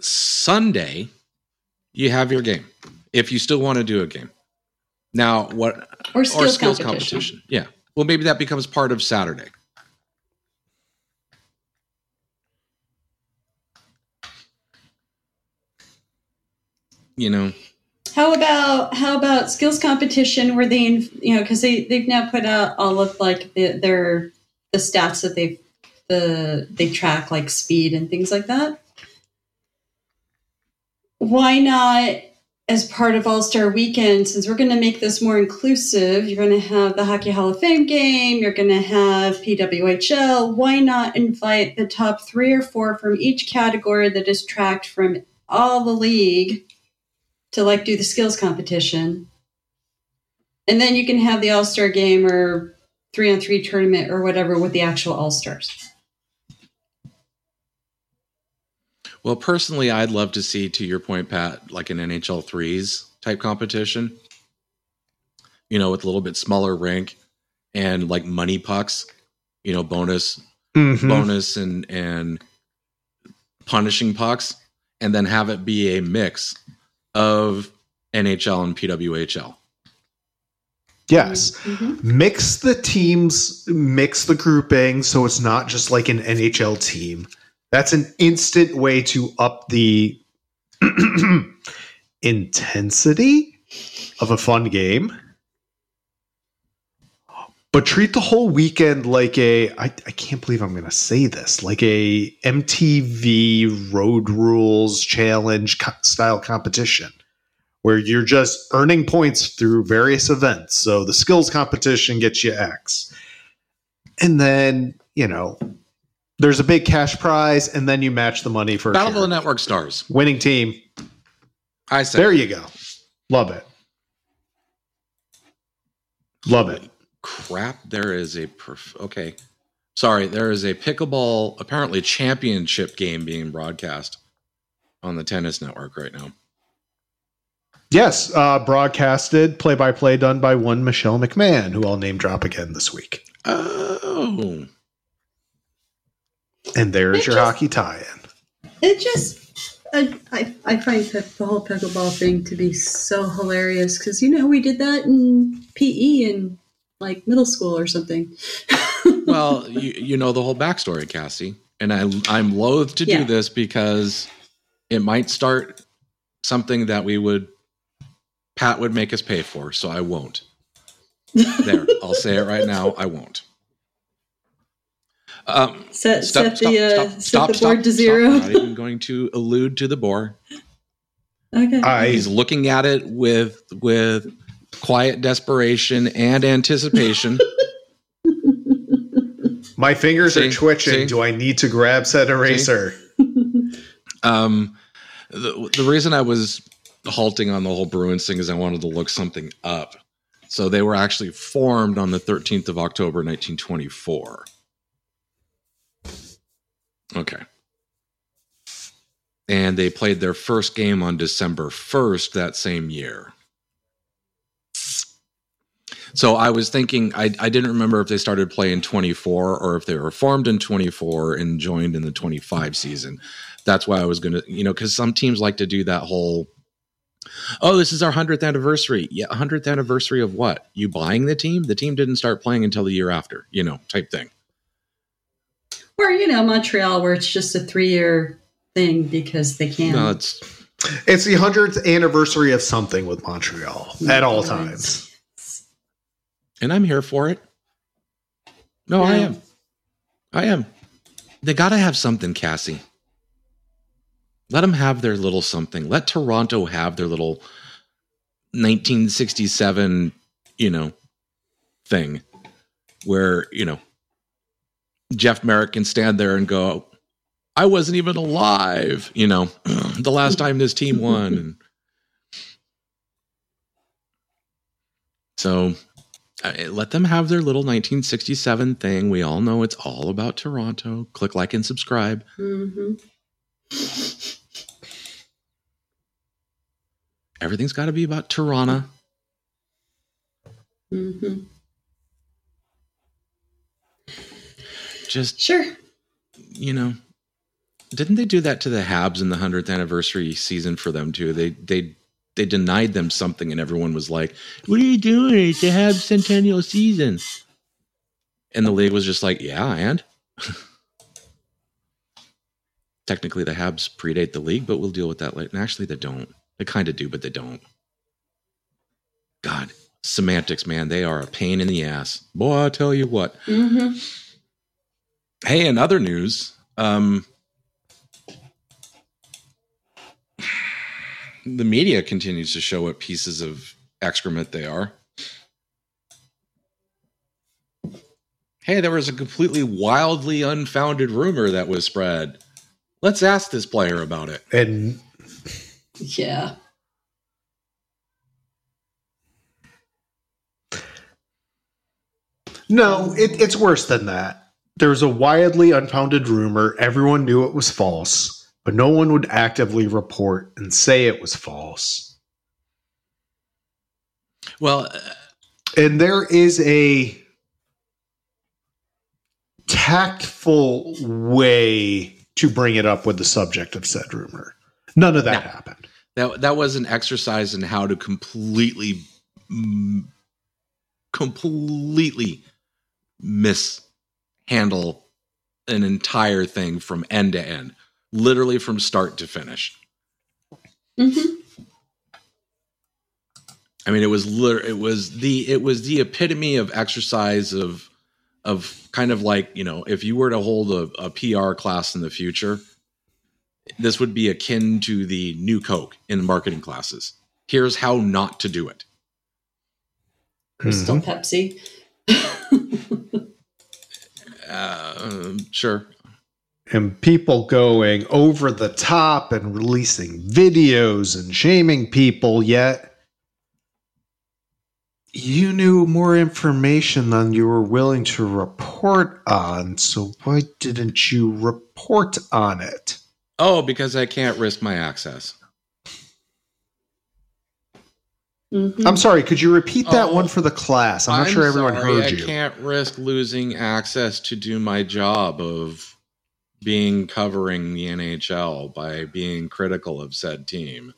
Sunday, you have your game if you still want to do a game. Now, what Or or skills, skills competition. competition? Yeah. Well, maybe that becomes part of Saturday. You know, How about how about skills competition where they you know because they they've now put out all of like the, their the stats that they've the they track like speed and things like that. Why not as part of All Star Weekend since we're going to make this more inclusive? You're going to have the Hockey Hall of Fame game. You're going to have PWHL. Why not invite the top three or four from each category that is tracked from all the league? To like do the skills competition. And then you can have the All Star game or three on three tournament or whatever with the actual All Stars. well, personally, I'd love to see, to your point, Pat, like an NHL threes type competition. You know, with a little bit smaller rink and like money pucks. You know, bonus Mhm. bonus and and punishing pucks, and then have it be a mix of NHL and PWHL. Yes. Mhm. Mix the teams, mix the grouping so it's not just like an NHL team. That's an instant way to up the intensity of a fun game. But treat the whole weekend like a I, I can't believe I'm going to say this like a MTV Road Rules Challenge co- style competition where you're just earning points through various events. So the skills competition gets you X. And then, you know, there's a big cash prize, and then you match the money for Battle of the. Network Stars. winning team. I said There you go. Love it. Love it. Crap there is a perf- okay sorry there is a pickleball apparently championship game being broadcast on the tennis network right now Yes, uh, broadcasted, play by play done by one Michelle McMahon, who I'll name drop again this week. oh And there's It your just- hockey tie in. It just, I, I, I find the whole pickleball thing to be so hilarious because, you know, we did that in PE in like middle school or something. well you, you know the whole backstory cassie and I, i'm loath to Yeah. do this because it might start something that we would pat would make us pay for so i won't there i'll say it right now i won't um, set stop, set stop, the, uh, stop, set stop, the stop, board to stop. zero. I'm not even going to allude to the boar. Okay. I He's looking at it with with quiet desperation and anticipation. my fingers See? are twitching. See? Do I need to grab said eraser? um, the, the reason I was halting on the whole Bruins thing is I wanted to look something up. So they were actually formed on the 13th of October, 1924. Okay. And they played their first game on December 1st that same year. So I was thinking, I, I didn't remember if they started playing 24 or if they were formed in 24 and joined in the 25 season. That's why I was going to, you know, because some teams like to do that whole, oh, this is our 100th anniversary. Yeah, 100th anniversary of what? You buying the team? The team didn't start playing until the year after, you know, type thing. or you know, Montreal, where it's just a three-year thing because they can. No, it's It's the hundredth anniversary of something with Montreal at all times. And I'm here for it. No, I am. I am. They got to have something, Cassie. Let them have their little something. Let Toronto have their little 1967, you know, thing where, you know, Jeff Marek can stand there and go, I wasn't even alive, you know, the last time this team won. So let them have their little 1967 thing. We all know it's all about Toronto. Click like and subscribe. hmm Everything's got to be about Toronto. hmm Just, Sure. you know, didn't they do that to the Habs in the 100th anniversary season for them too? They they they denied them something and everyone was like, "What are you doing? It's the Habs centennial season." And the league was just like, "Yeah, and technically the Habs predate the league, but we'll deal with that later." And actually they don't. They kind of do, but they don't. God, semantics, man, they are a pain in the ass. Boy, I tell you what. hmm Hey, in other news, um, the media continues to show what pieces of excrement they are. Hey, there was a completely wildly unfounded rumor that was spread. Let's ask this player about it. And Yeah. no, it, it's worse than that. There was a wildly unfounded rumor. Everyone knew it was false, but no one would actively report and say it was false. Well, uh, And there is a tactful way to bring it up with the subject of said rumor. None of that No. happened. that that was an exercise in how to completely, mm, completely mishandle an entire thing from end to end, literally from start to finish. hmm I mean, it was lit- it was the it was the epitome of exercise of of kind of like you know if you were to hold a, a PR class in the future, this would be akin to the new Coke in the marketing classes. Here's how not to do it. Crystal Mm-hmm. Pepsi. Uh, sure. And people going over the top and releasing videos and shaming people, yet you knew more information than you were willing to report on. So why didn't you report on it? Oh, because I can't risk my access. Mhm. I'm sorry, could you repeat that Oh, one for the class? I'm not sure everyone sorry, heard you. I can't risk losing access to do my job of being covering the NHL by being critical of said team.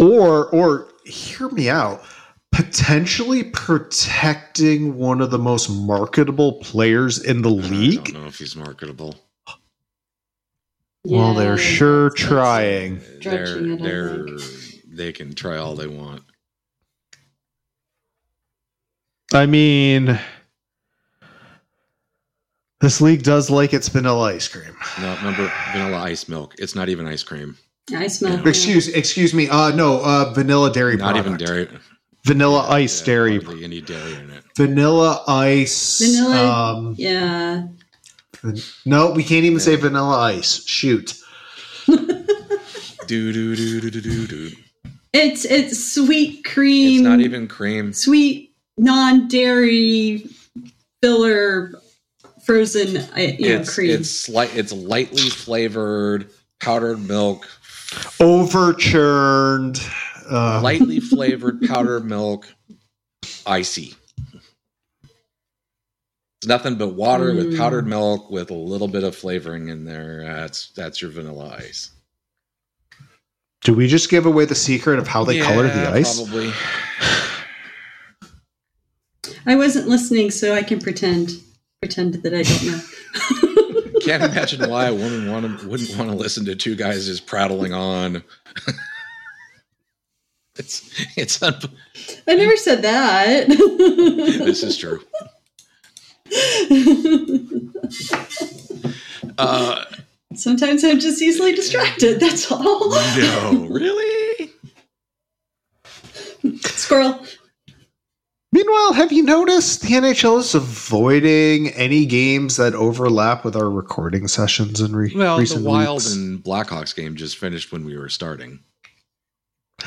Or or hear me out. Potentially protecting one of the most marketable players in the I league. don't know if he's marketable. Well, they're sure that's- trying. They're, Stretching it, I they're, they can try all they want. I mean, this league does like its vanilla ice cream. No, remember vanilla ice milk. It's not even ice cream. I smell. Excuse excuse me. Uh no, uh vanilla dairy Not product. even dairy. Vanilla ice Yeah, dairy. hardly any dairy in it. Vanilla ice. Vanilla- Um Yeah. no, we can't even say vanilla ice. Shoot. Do do do do do do do. It's it's sweet cream. It's not even cream. sweet non-dairy filler frozen uh, you know, It's cream. it's slight. It's lightly flavored powdered milk. Over churned. Uh, lightly flavored powdered milk, icy. It's nothing but water with Mm. powdered milk with a little bit of flavoring in there. That's that's your vanilla ice. do we just give away the secret of how they color the ice? Probably. I wasn't listening, so I can pretend pretend that I don't know. Can't imagine why a woman want to, wouldn't want to listen to two guys just prattling on. it's it's un- I never said that. this is true. Uh, Sometimes I'm just easily distracted. That's all. no, really? Squirrel. Meanwhile, have you noticed the NHL is avoiding any games that overlap with our recording sessions in re- Well, the Wild weeks? and Blackhawks game just finished when we were starting.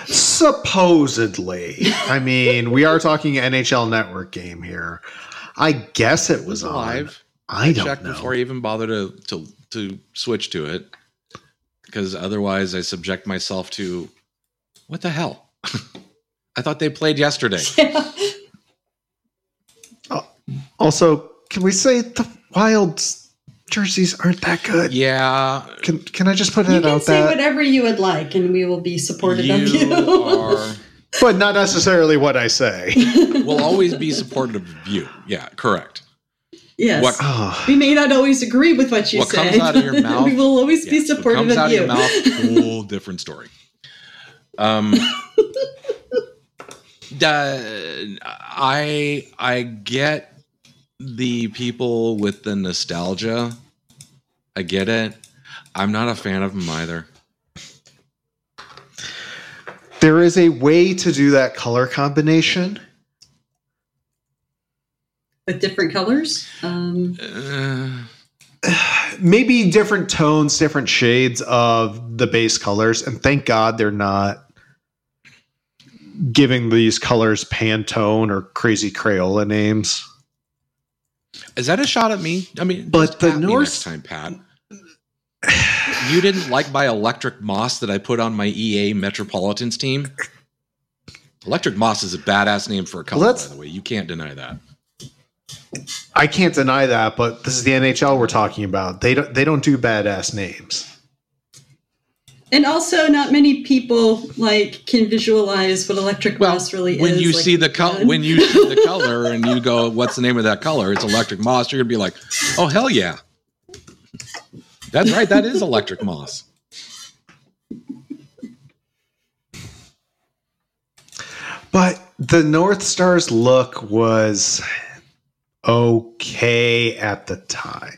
Supposedly. I mean, we are talking NHL Network game here. I guess it It was was on. live. I don't checked know. before I even bothered to to to switch to it because otherwise I subject myself to what the hell. I thought they played yesterday. Yeah. Also, can we say the Wild's jerseys aren't that good? Yeah, Can Can I just put You it can out say that? whatever you would like, and we will be supportive you of you. are but not necessarily what I say. We'll always be supportive of you. Yeah, correct. yes. What- Oh, we may not always agree with what you What say. comes out of your but mouth- we will always be Yes, what supportive comes of out you. of your mouth, whole different story. Um, the- I I get the people with the nostalgia. I get it. I'm not a fan of them either. there is a way to do that color combination. with different colors. Um, Uh, Maybe different tones, different shades of the base colors, and thank God they're not giving these colors Pantone or crazy Crayola names. Is that a shot at me? I mean, But the pat North- next time, Pat. You didn't like my electric moss that I put on my EA Metropolitans team. Electric moss is a badass name for a color, Well, by that's- the way. You can't deny that. I can't deny that, but this is the NHL we're talking about. They don't they don't do badass names. And also, not many people like can visualize what electric Well, moss really when is. you like see the you color, when you see the color, and you go, "What's the name of that color?" It's electric moss. You're gonna be like, "Oh hell yeah!" That's right. That is electric moss. But the North Star's look was okay at the time.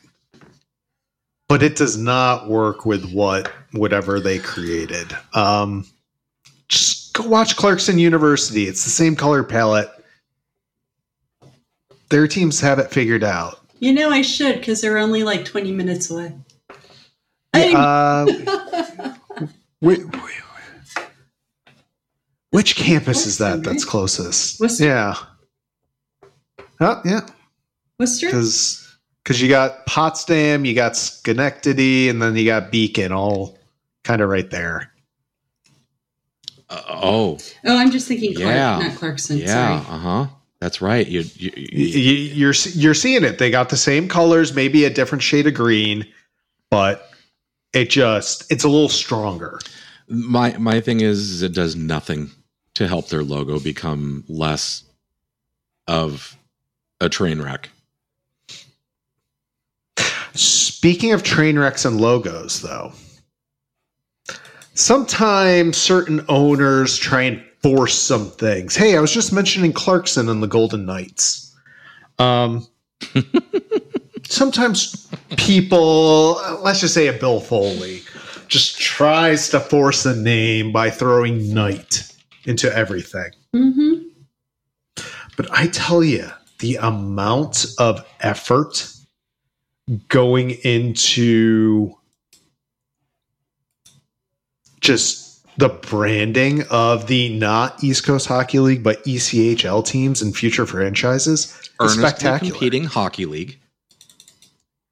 But it does not work with what whatever they created. Um just go watch Clarkson University. It's the same color palette. Their teams have it figured out. you know, I should because they're only like twenty minutes away. Uh, whi- whi- which campus is that that's closest? Worcester. Yeah. Oh, yeah. Worcester. because you got Potsdam, you got Schenectady, and then you got Beacon, all kind of right there. Uh, oh Oh, I'm just thinking Clark, Yeah. not Clarkson. yeah, uh huh. That's right. You, you, Y- you, y- You're you're seeing it. They got the same colors, maybe a different shade of green, but it just it's a little stronger. my my thing is, is it does nothing to help their logo become less of a train wreck. Speaking of train wrecks and logos, though, sometimes certain owners try and force some things. Hey, I was just mentioning Clarkson and the Golden Knights. Um, sometimes people, let's just say a Bill Foley, just tries to force a name by throwing knight into everything. Mm-hmm. But I tell you, the amount of effort going into just the branding of the not East Coast Hockey League but ECHL teams and future franchises is Earnestly spectacular. competing hockey league.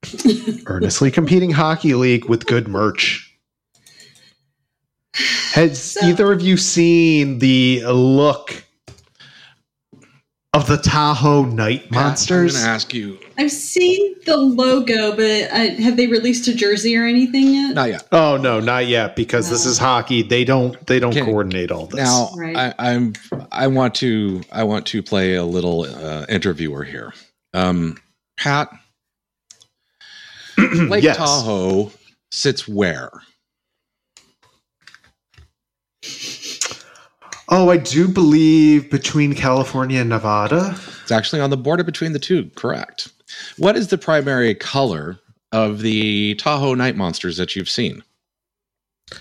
Earnestly competing hockey league with good merch. Has So- either of you seen the look of the Tahoe Knight Pat, Monsters? I'm going to ask you. I've seen the logo, but uh, have they released a jersey or anything yet? Not yet. Oh no, not yet because this is hockey. They don't they don't Okay. coordinate all this. Now, Right. I, I'm. I want to. I want to play a little uh, interviewer here. Um, Pat, Lake Yes. Tahoe sits where? Oh, I do believe between California and Nevada. It's actually on the border between the two. Correct. What is the primary color of the Tahoe Knight Monsters that you've seen?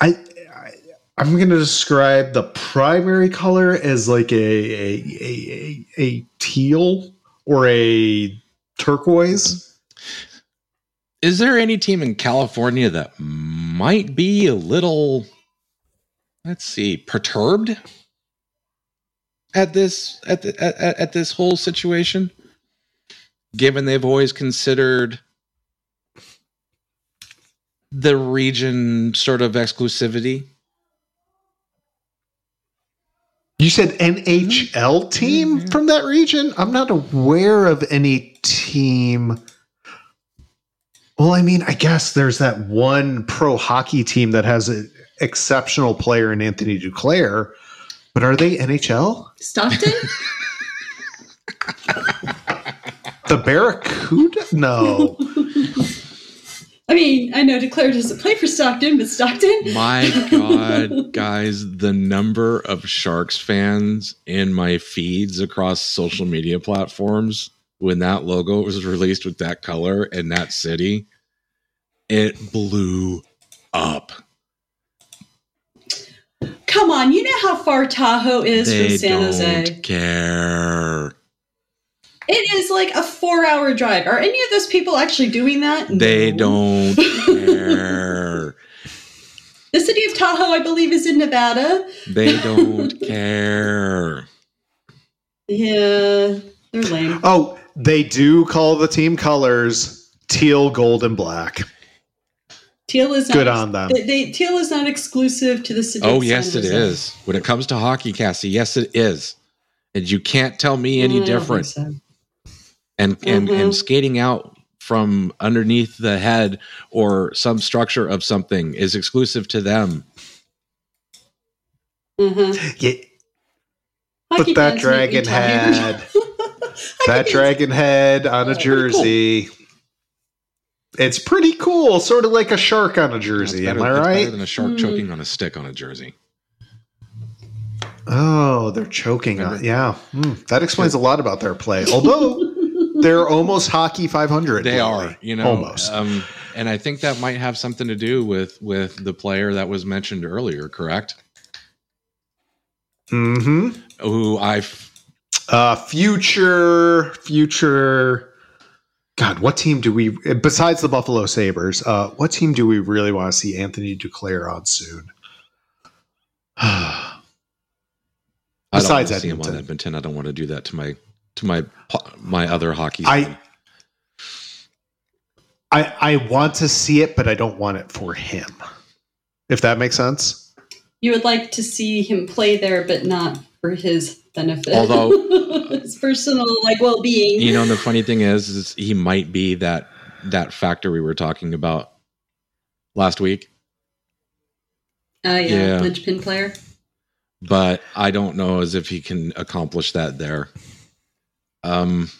I, I I'm going to describe the primary color as like a a, a, a, a teal or a turquoise. Is there any team in California that might be a little, let's see, perturbed at this at the, at, at this whole situation? Given they've always considered the region sort of exclusivity. You said NHL mm-hmm. team from that region? I'm not aware of any team. Well, I mean, I guess there's that one pro hockey team that has an exceptional player in Anthony Duclair, but are they NHL? Stockton? The Barracuda? No. I mean, I know Duclair doesn't play for Stockton, but Stockton? My God, guys, the number of Sharks fans in my feeds across social media platforms when that logo was released with that color and that city, it blew up. Come on, you know how far Tahoe is They from San Jose. They don't Jose. care. It is like a four hour drive. Are any of those people actually doing that? They No. don't care. The city of Tahoe, I believe, is in Nevada. They don't care. Yeah, they're lame. Oh, they do call the team colors teal, gold, and black. Teal is not Good on them. They, they- teal is not exclusive to the city. Oh, yes, it is. it When it comes to hockey, Cassie, yes, it is. And you can't tell me any don't different. so. and and Mhm. and skating out from underneath the head or some structure of something is exclusive to them. Mhm. Yeah, Hockey but that fans make me dragon tired. had that dragon head on a jersey. cool. Jersey. It's pretty cool, sort of like a shark on a It's jersey. better, Am I it's better right? than a shark Mm. choking on a stick on a jersey. Oh, they're choking on. Remember? Yeah, Hmm, that explains a lot about their play. Although they're almost hockey 500. They lately. are, you know, almost. Um, and I think that might have something to do with with the player that was mentioned earlier, correct? hmm Who I Uh, future, future. God, what team do we besides the Buffalo Sabres? Uh, what team do we really want to see Anthony Duclair on soon? I don't want Besides to see him on Edmonton. Edmonton. I don't want to do that to my to my my other hockey. I- team. I I want to see it, but I don't want it for him. If that makes sense. You would like to see him play there, but not for his benefit. Although- his personal like well being. you know, the funny thing is, is he might be that that factor we were talking about last week. Uh, yeah, Yeah. linchpin player. but I don't know as if he can accomplish that there. Um,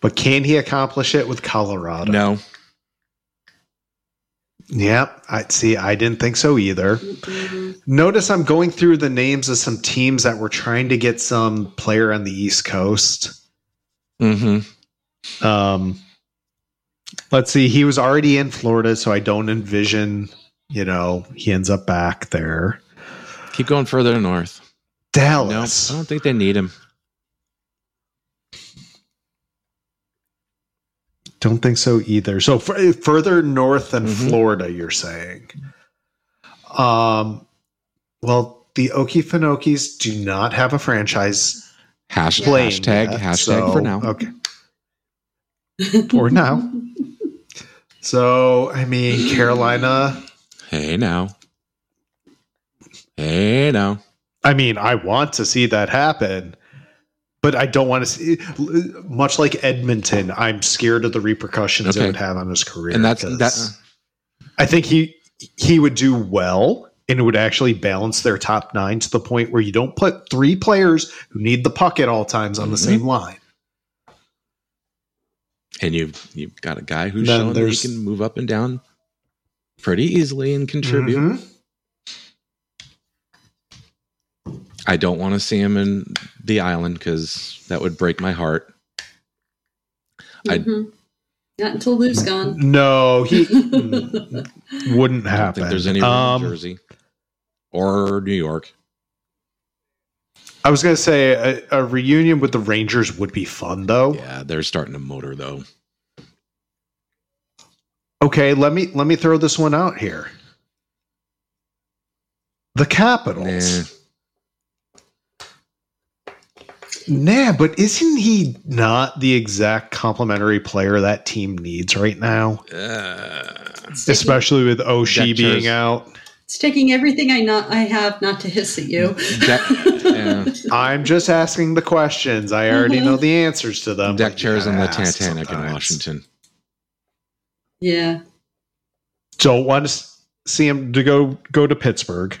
But can he accomplish it with Colorado? no, Yep. I see. I didn't think so either. Mhm. Notice I'm going through the names of some teams that were trying to get some player on the East Coast. hmm Um, Let's see. He was already in Florida, so I don't envision, you know, he ends up back there. Keep going further north. Dallas. No, I don't think they need him. Don't think so either. So f- further north than Mhm. Florida, you're saying. Um, well, the Okeefinokis do not have a franchise Hash, hashtag yet, hashtag so- for now. Okay, for now. So I mean, Carolina. Hey now. Hey now. I mean, I want to see that happen, but I don't want to see. Much like Edmonton, I'm scared of the repercussions it would have on his career. And that's that. I think he he would do well, and it would actually balance their top nine to the point where you don't put three players who need the puck at all times on the Mhm. same line. And you've you've got a guy who's Then shown that he can move up and down pretty easily and contribute. Mhm. I don't want to see him in the island because that would break my heart. I- Mhm. Not until Lou's gone. No, he wouldn't I don't happen. think there's any Um, in Jersey or New York. I was going to say a, a reunion with the Rangers would be fun, though. Yeah, they're starting to motor though. Okay, let me let me throw this one out here. The Capitals. Nah. Nah, but isn't he not the exact complementary player that team needs right now? Uh, Especially with Oshie Deck being out. it's taking everything I not I have not to hiss at you. deck, yeah. I'm just asking the questions. I already know the answers to them. deck chairs on the gotta ask Titanic in. Washington. yeah. Don't want to see him to go go to Pittsburgh.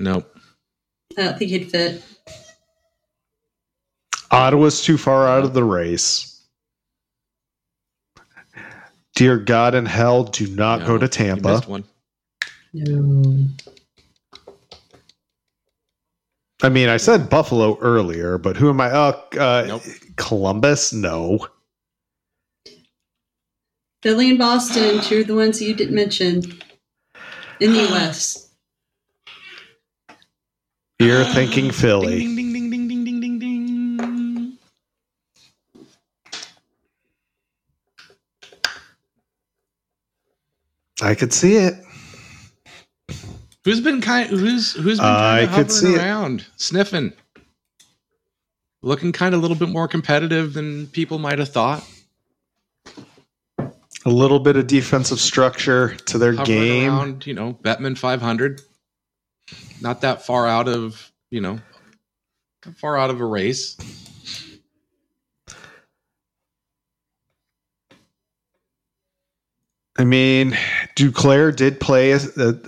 Nope. I don't think he'd fit. Ottawa's too far out of the race. Dear God in hell, do not No, go to Tampa. missed one. No. I mean, I said Buffalo earlier, but who am I? Uh, uh, Nope. Columbus? No. Philly and Boston, two of the ones you didn't mention in the US. You're thinking Philly. Ding, ding, ding, ding, ding, ding, ding, ding. I could see it. Who's been kind? Who's who's been kind of see hovering it. around, sniffing, looking kind of a little bit more competitive than people might have thought. A little bit of defensive structure to their Hovering game. around, you know, Bettman 500, not that far out of you know, far out of a race. I mean, Duclair did play a,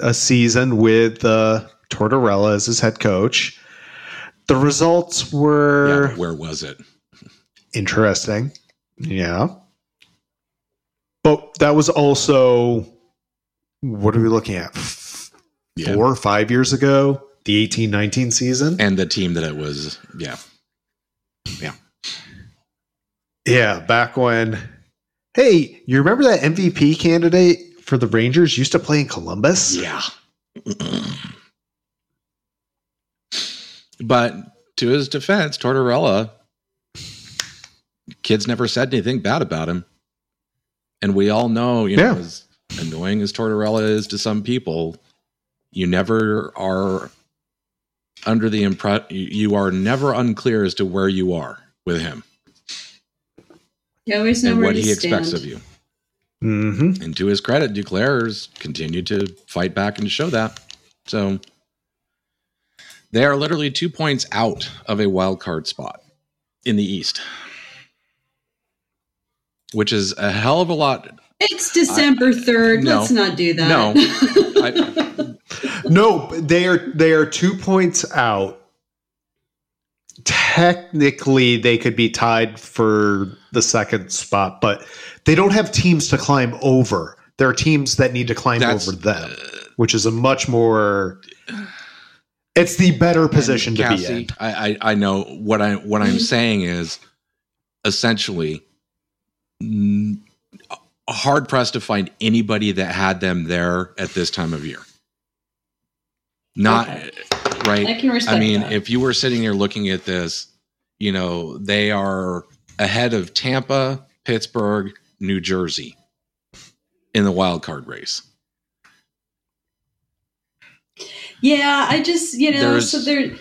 a, season with uh, Tortorella as his head coach. The results Yeah, were but where was it? interesting. Yeah. But that was also, what are we looking at? Yeah. Four or five years ago? The eighteen nineteen season? And the team that it was, Yeah. yeah, Yeah, back when. Hey, you remember that MVP candidate for the Rangers used to play in Columbus? yeah. but to his defense, Tortorella, kids never said anything bad about him, and we all know, you know, as annoying as Tortorella is to some people, you never are under the impression you are never unclear as to where you are with him You always know and what he stand. expects of you. Mm-hmm. And to his credit, Duclair's continued to fight back and show that. So they are literally two points out of a wild card spot in the East, which is a hell of a lot. It's December 3rd. no. Let's not do that. No. I, No, they are they are two points out. Technically, they could be tied for the second spot, but they don't have teams to climb over. There are teams that need to climb That's- over them, which is a much more. It's the better position to be in. I, I, I know what I what I'm saying is essentially mm, hard pressed to find anybody that had them there at this time of year. Not Okay. Right. I can respect I mean, that. if you were sitting here looking at this, you know, they are ahead of Tampa, Pittsburgh, New Jersey in the wild card race. Yeah, I just you know There's- so there,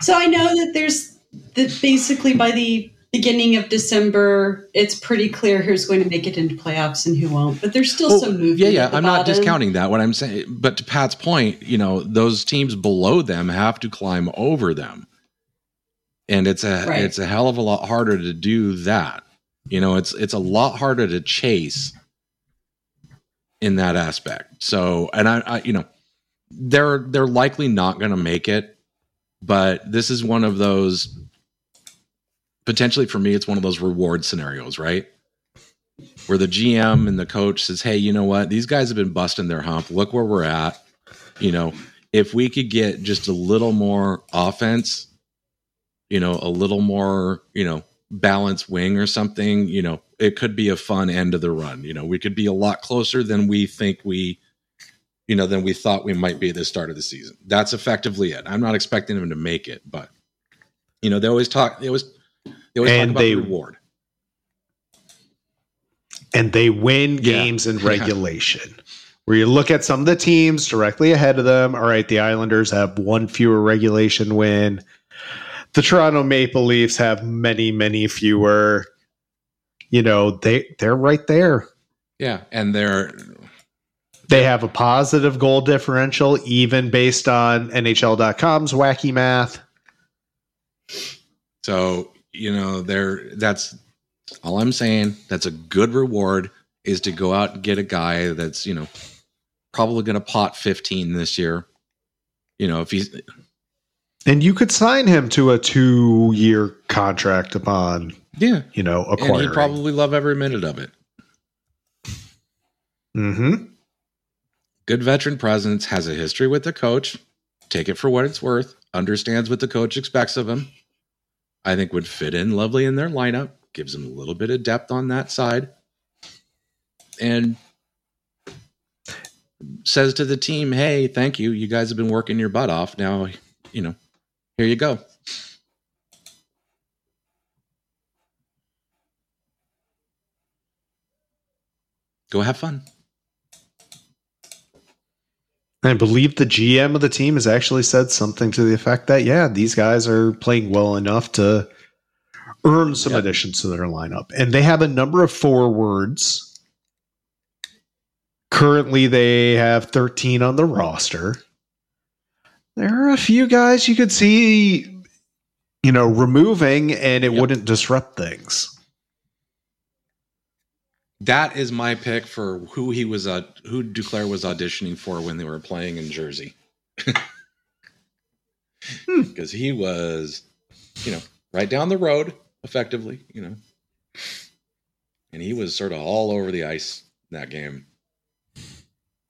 so I know that there's that basically by the beginning of December, it's pretty clear who's going to make it into playoffs and who won't. But there's still Oh, some movement. yeah, yeah. I'm not discounting that. What I'm saying, but to Pat's point, you know, those teams below them have to climb over them, and it's a Right. it's a hell of a lot harder to do that. You know, it's it's a lot harder to chase in that aspect. So, and I, I you know, they're they're likely not going to make it, but this is one of those potentially for me. It's one of those reward scenarios, right? where the GM and the coach says, "Hey, you know what? These guys have been busting their hump. Look where we're at. You know, if we could get just a little more offense, you know, a little more, you know, balanced wing or something, you know, it could be a fun end of the run. You know, we could be a lot closer than we think we, you know, than we thought we might be at the start of the season. That's effectively it. I'm not expecting them to make it, but you know, they always talk. They always they always And talk about they- the reward. and they win Yeah. games in regulation. Where you look at some of the teams directly ahead of them. All right, the Islanders have one fewer regulation win. The Toronto Maple Leafs have many, many fewer. You know, they they're right there. Yeah, and they're They have a positive goal differential, even based on NHL.com's wacky math. So, you know, there that's all I'm saying. That's a good reward is to go out and get a guy that's, you know, probably going to pot 15 this year. You know, if he's And you could sign him to a two year contract upon, yeah, you know, and acquiring. he'd probably love every minute of it. mm-hmm. Good veteran presence, has a history with the coach. Take it for what it's worth. Understands what the coach expects of him. I think would fit in lovely in their lineup. Gives them a little bit of depth on that side. And says to the team, hey, thank you. You guys have been working your butt off. Now, you know, here you go. Go have fun. I believe the GM of the team has actually said something to the effect that, yeah, these guys are playing well enough to earn some Yep. additions to their lineup. And they have a number of forwards. Currently, they have 13 on the roster. There are a few guys you could see, you know, removing and it Yep. wouldn't disrupt things. That is my pick for who he was uh, who Duclair was auditioning for when they were playing in Jersey. Because he was, you know, right down the road, effectively, you know. And he was sort of all over the ice in that game.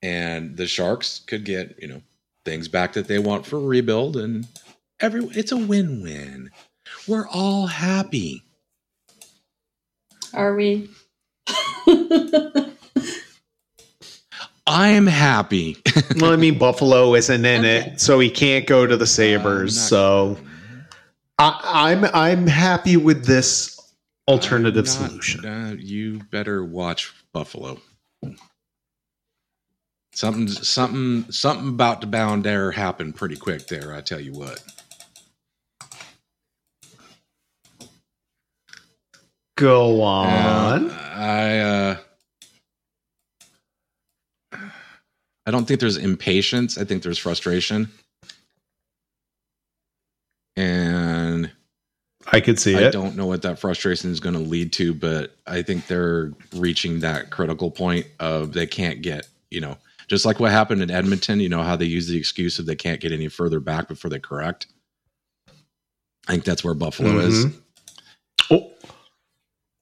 And the Sharks could get, you know, things back that they want for rebuild and every it's a win-win. We're all happy. Are we? I'm happy. well, I mean, Buffalo isn't in Okay. it, so he can't go to the Sabres. I'm so I, I'm I'm happy with this alternative not- solution. uh, you better watch Buffalo. Something, something, something about to bound there happened pretty quick there. I tell you what. Go on. Uh, I, uh, I don't think there's impatience. I think there's frustration, and I could see I it. don't know what that frustration is going to lead to, but I think they're reaching that critical point of they can't get, you know, just like what happened in Edmonton, you know, how they use the excuse of they can't get any further back before they correct. I think that's where Buffalo is.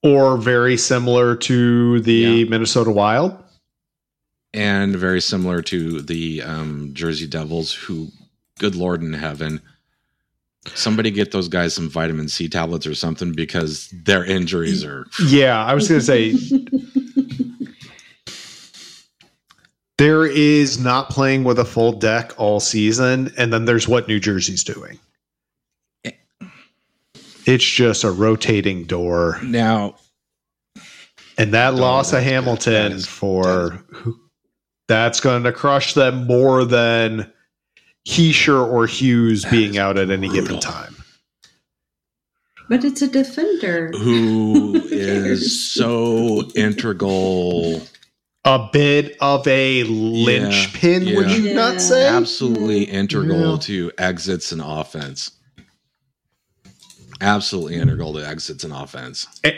Or very similar to the Yeah. Minnesota Wild. And very similar to the um, Jersey Devils, who, good Lord in heaven, somebody get those guys some vitamin C tablets or something because their injuries are Yeah, I was going to say There is not playing with a full deck all season, and then there's what New Jersey's doing. It's just a rotating door. Now, And that loss of. Hamilton That is- for that's going to crush them more than Hischier or Hughes being out at any given time. But it's a defender. who Who cares? is so integral, A bit of a linchpin, would yeah. you Yeah. not say? absolutely integral Yeah. to exits and offense. Absolutely integral to exits and offense. Eh.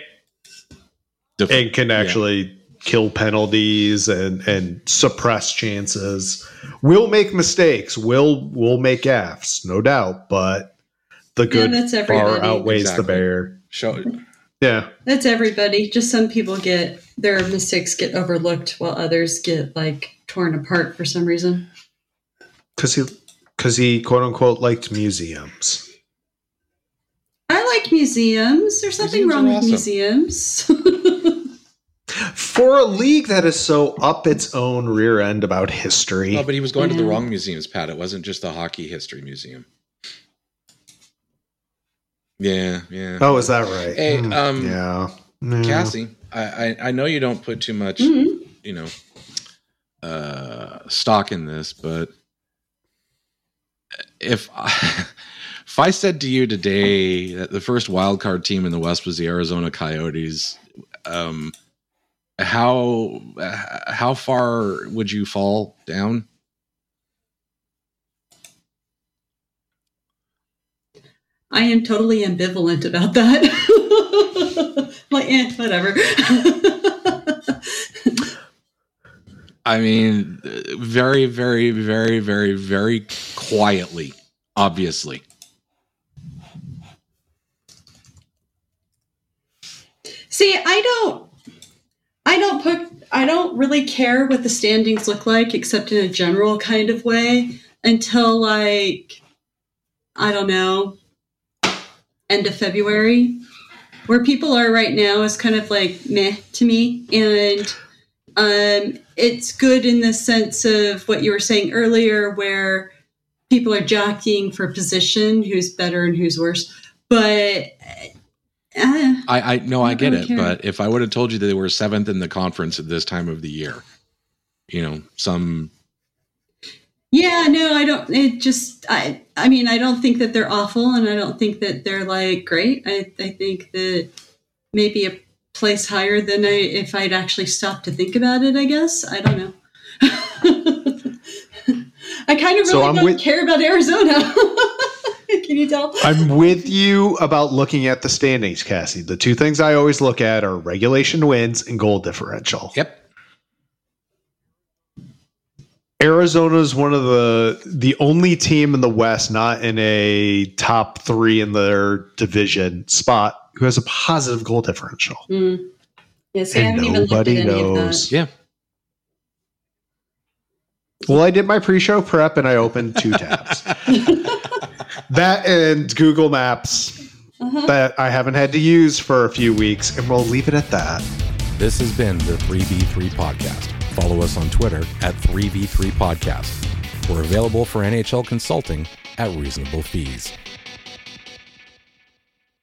Def- and can yeah. actually kill penalties and and suppress chances. We'll make mistakes. We'll we'll make gaffes, no doubt. But the good that's far outweighs Exactly. the bear. show Yeah, That's everybody. Just some people get their mistakes get overlooked while others get like torn apart for some reason. because he because he quote unquote liked museums. I like museums. There's nothing Museums wrong with awesome. museums. For a league that is so up its own rear end about history, Oh, but he was going to the wrong museums, Pat. It wasn't just the hockey history museum. Yeah, yeah. oh, is that right? Hey, Hmm, um, yeah, Yeah. Cassie, I, I I know you don't put too much, Mhm. you know, uh, stock in this, but if I, if I said to you today that the first wild card team in the West was the Arizona Coyotes, um, how how far would you fall down? I am totally ambivalent about that. like, eh, whatever. I mean, very, very, very, very, very quietly, obviously. See, I don't I don't put I don't really care what the standings look like except in a general kind of way until like I don't know end of February. Where people are right now is kind of like meh to me and um it's good in the sense of what you were saying earlier where people are jockeying for position who's better and who's worse but uh, I, I no, I I get it, care. but if I would have told you that they were seventh in the conference at this time of the year, you know, some Yeah, no, I don't. It just, I, I mean, I don't think that they're awful, and I don't think that they're like great. I, I think that maybe a place higher than I, if I'd actually stopped to think about it. I guess I don't know. I kind of really So don't with- care about Arizona. Can you tell? I'm with you about looking at the standings, Cassie. The two things I always look at are regulation wins and goal differential. yep. Arizona is one of the the only team in the West not in a top three in their division spot who has a positive goal differential. Mm. Yes, I And haven't even looked at nobody any of knows. that. Yeah. Well, I did my pre-show prep and I opened two tabs. that and Google Maps Uh-huh. that I haven't had to use for a few weeks, and we'll leave it at that. This has been the 3v3 Podcast. Follow us on Twitter at 3v3 Podcast. We're available for NHL consulting at reasonable fees.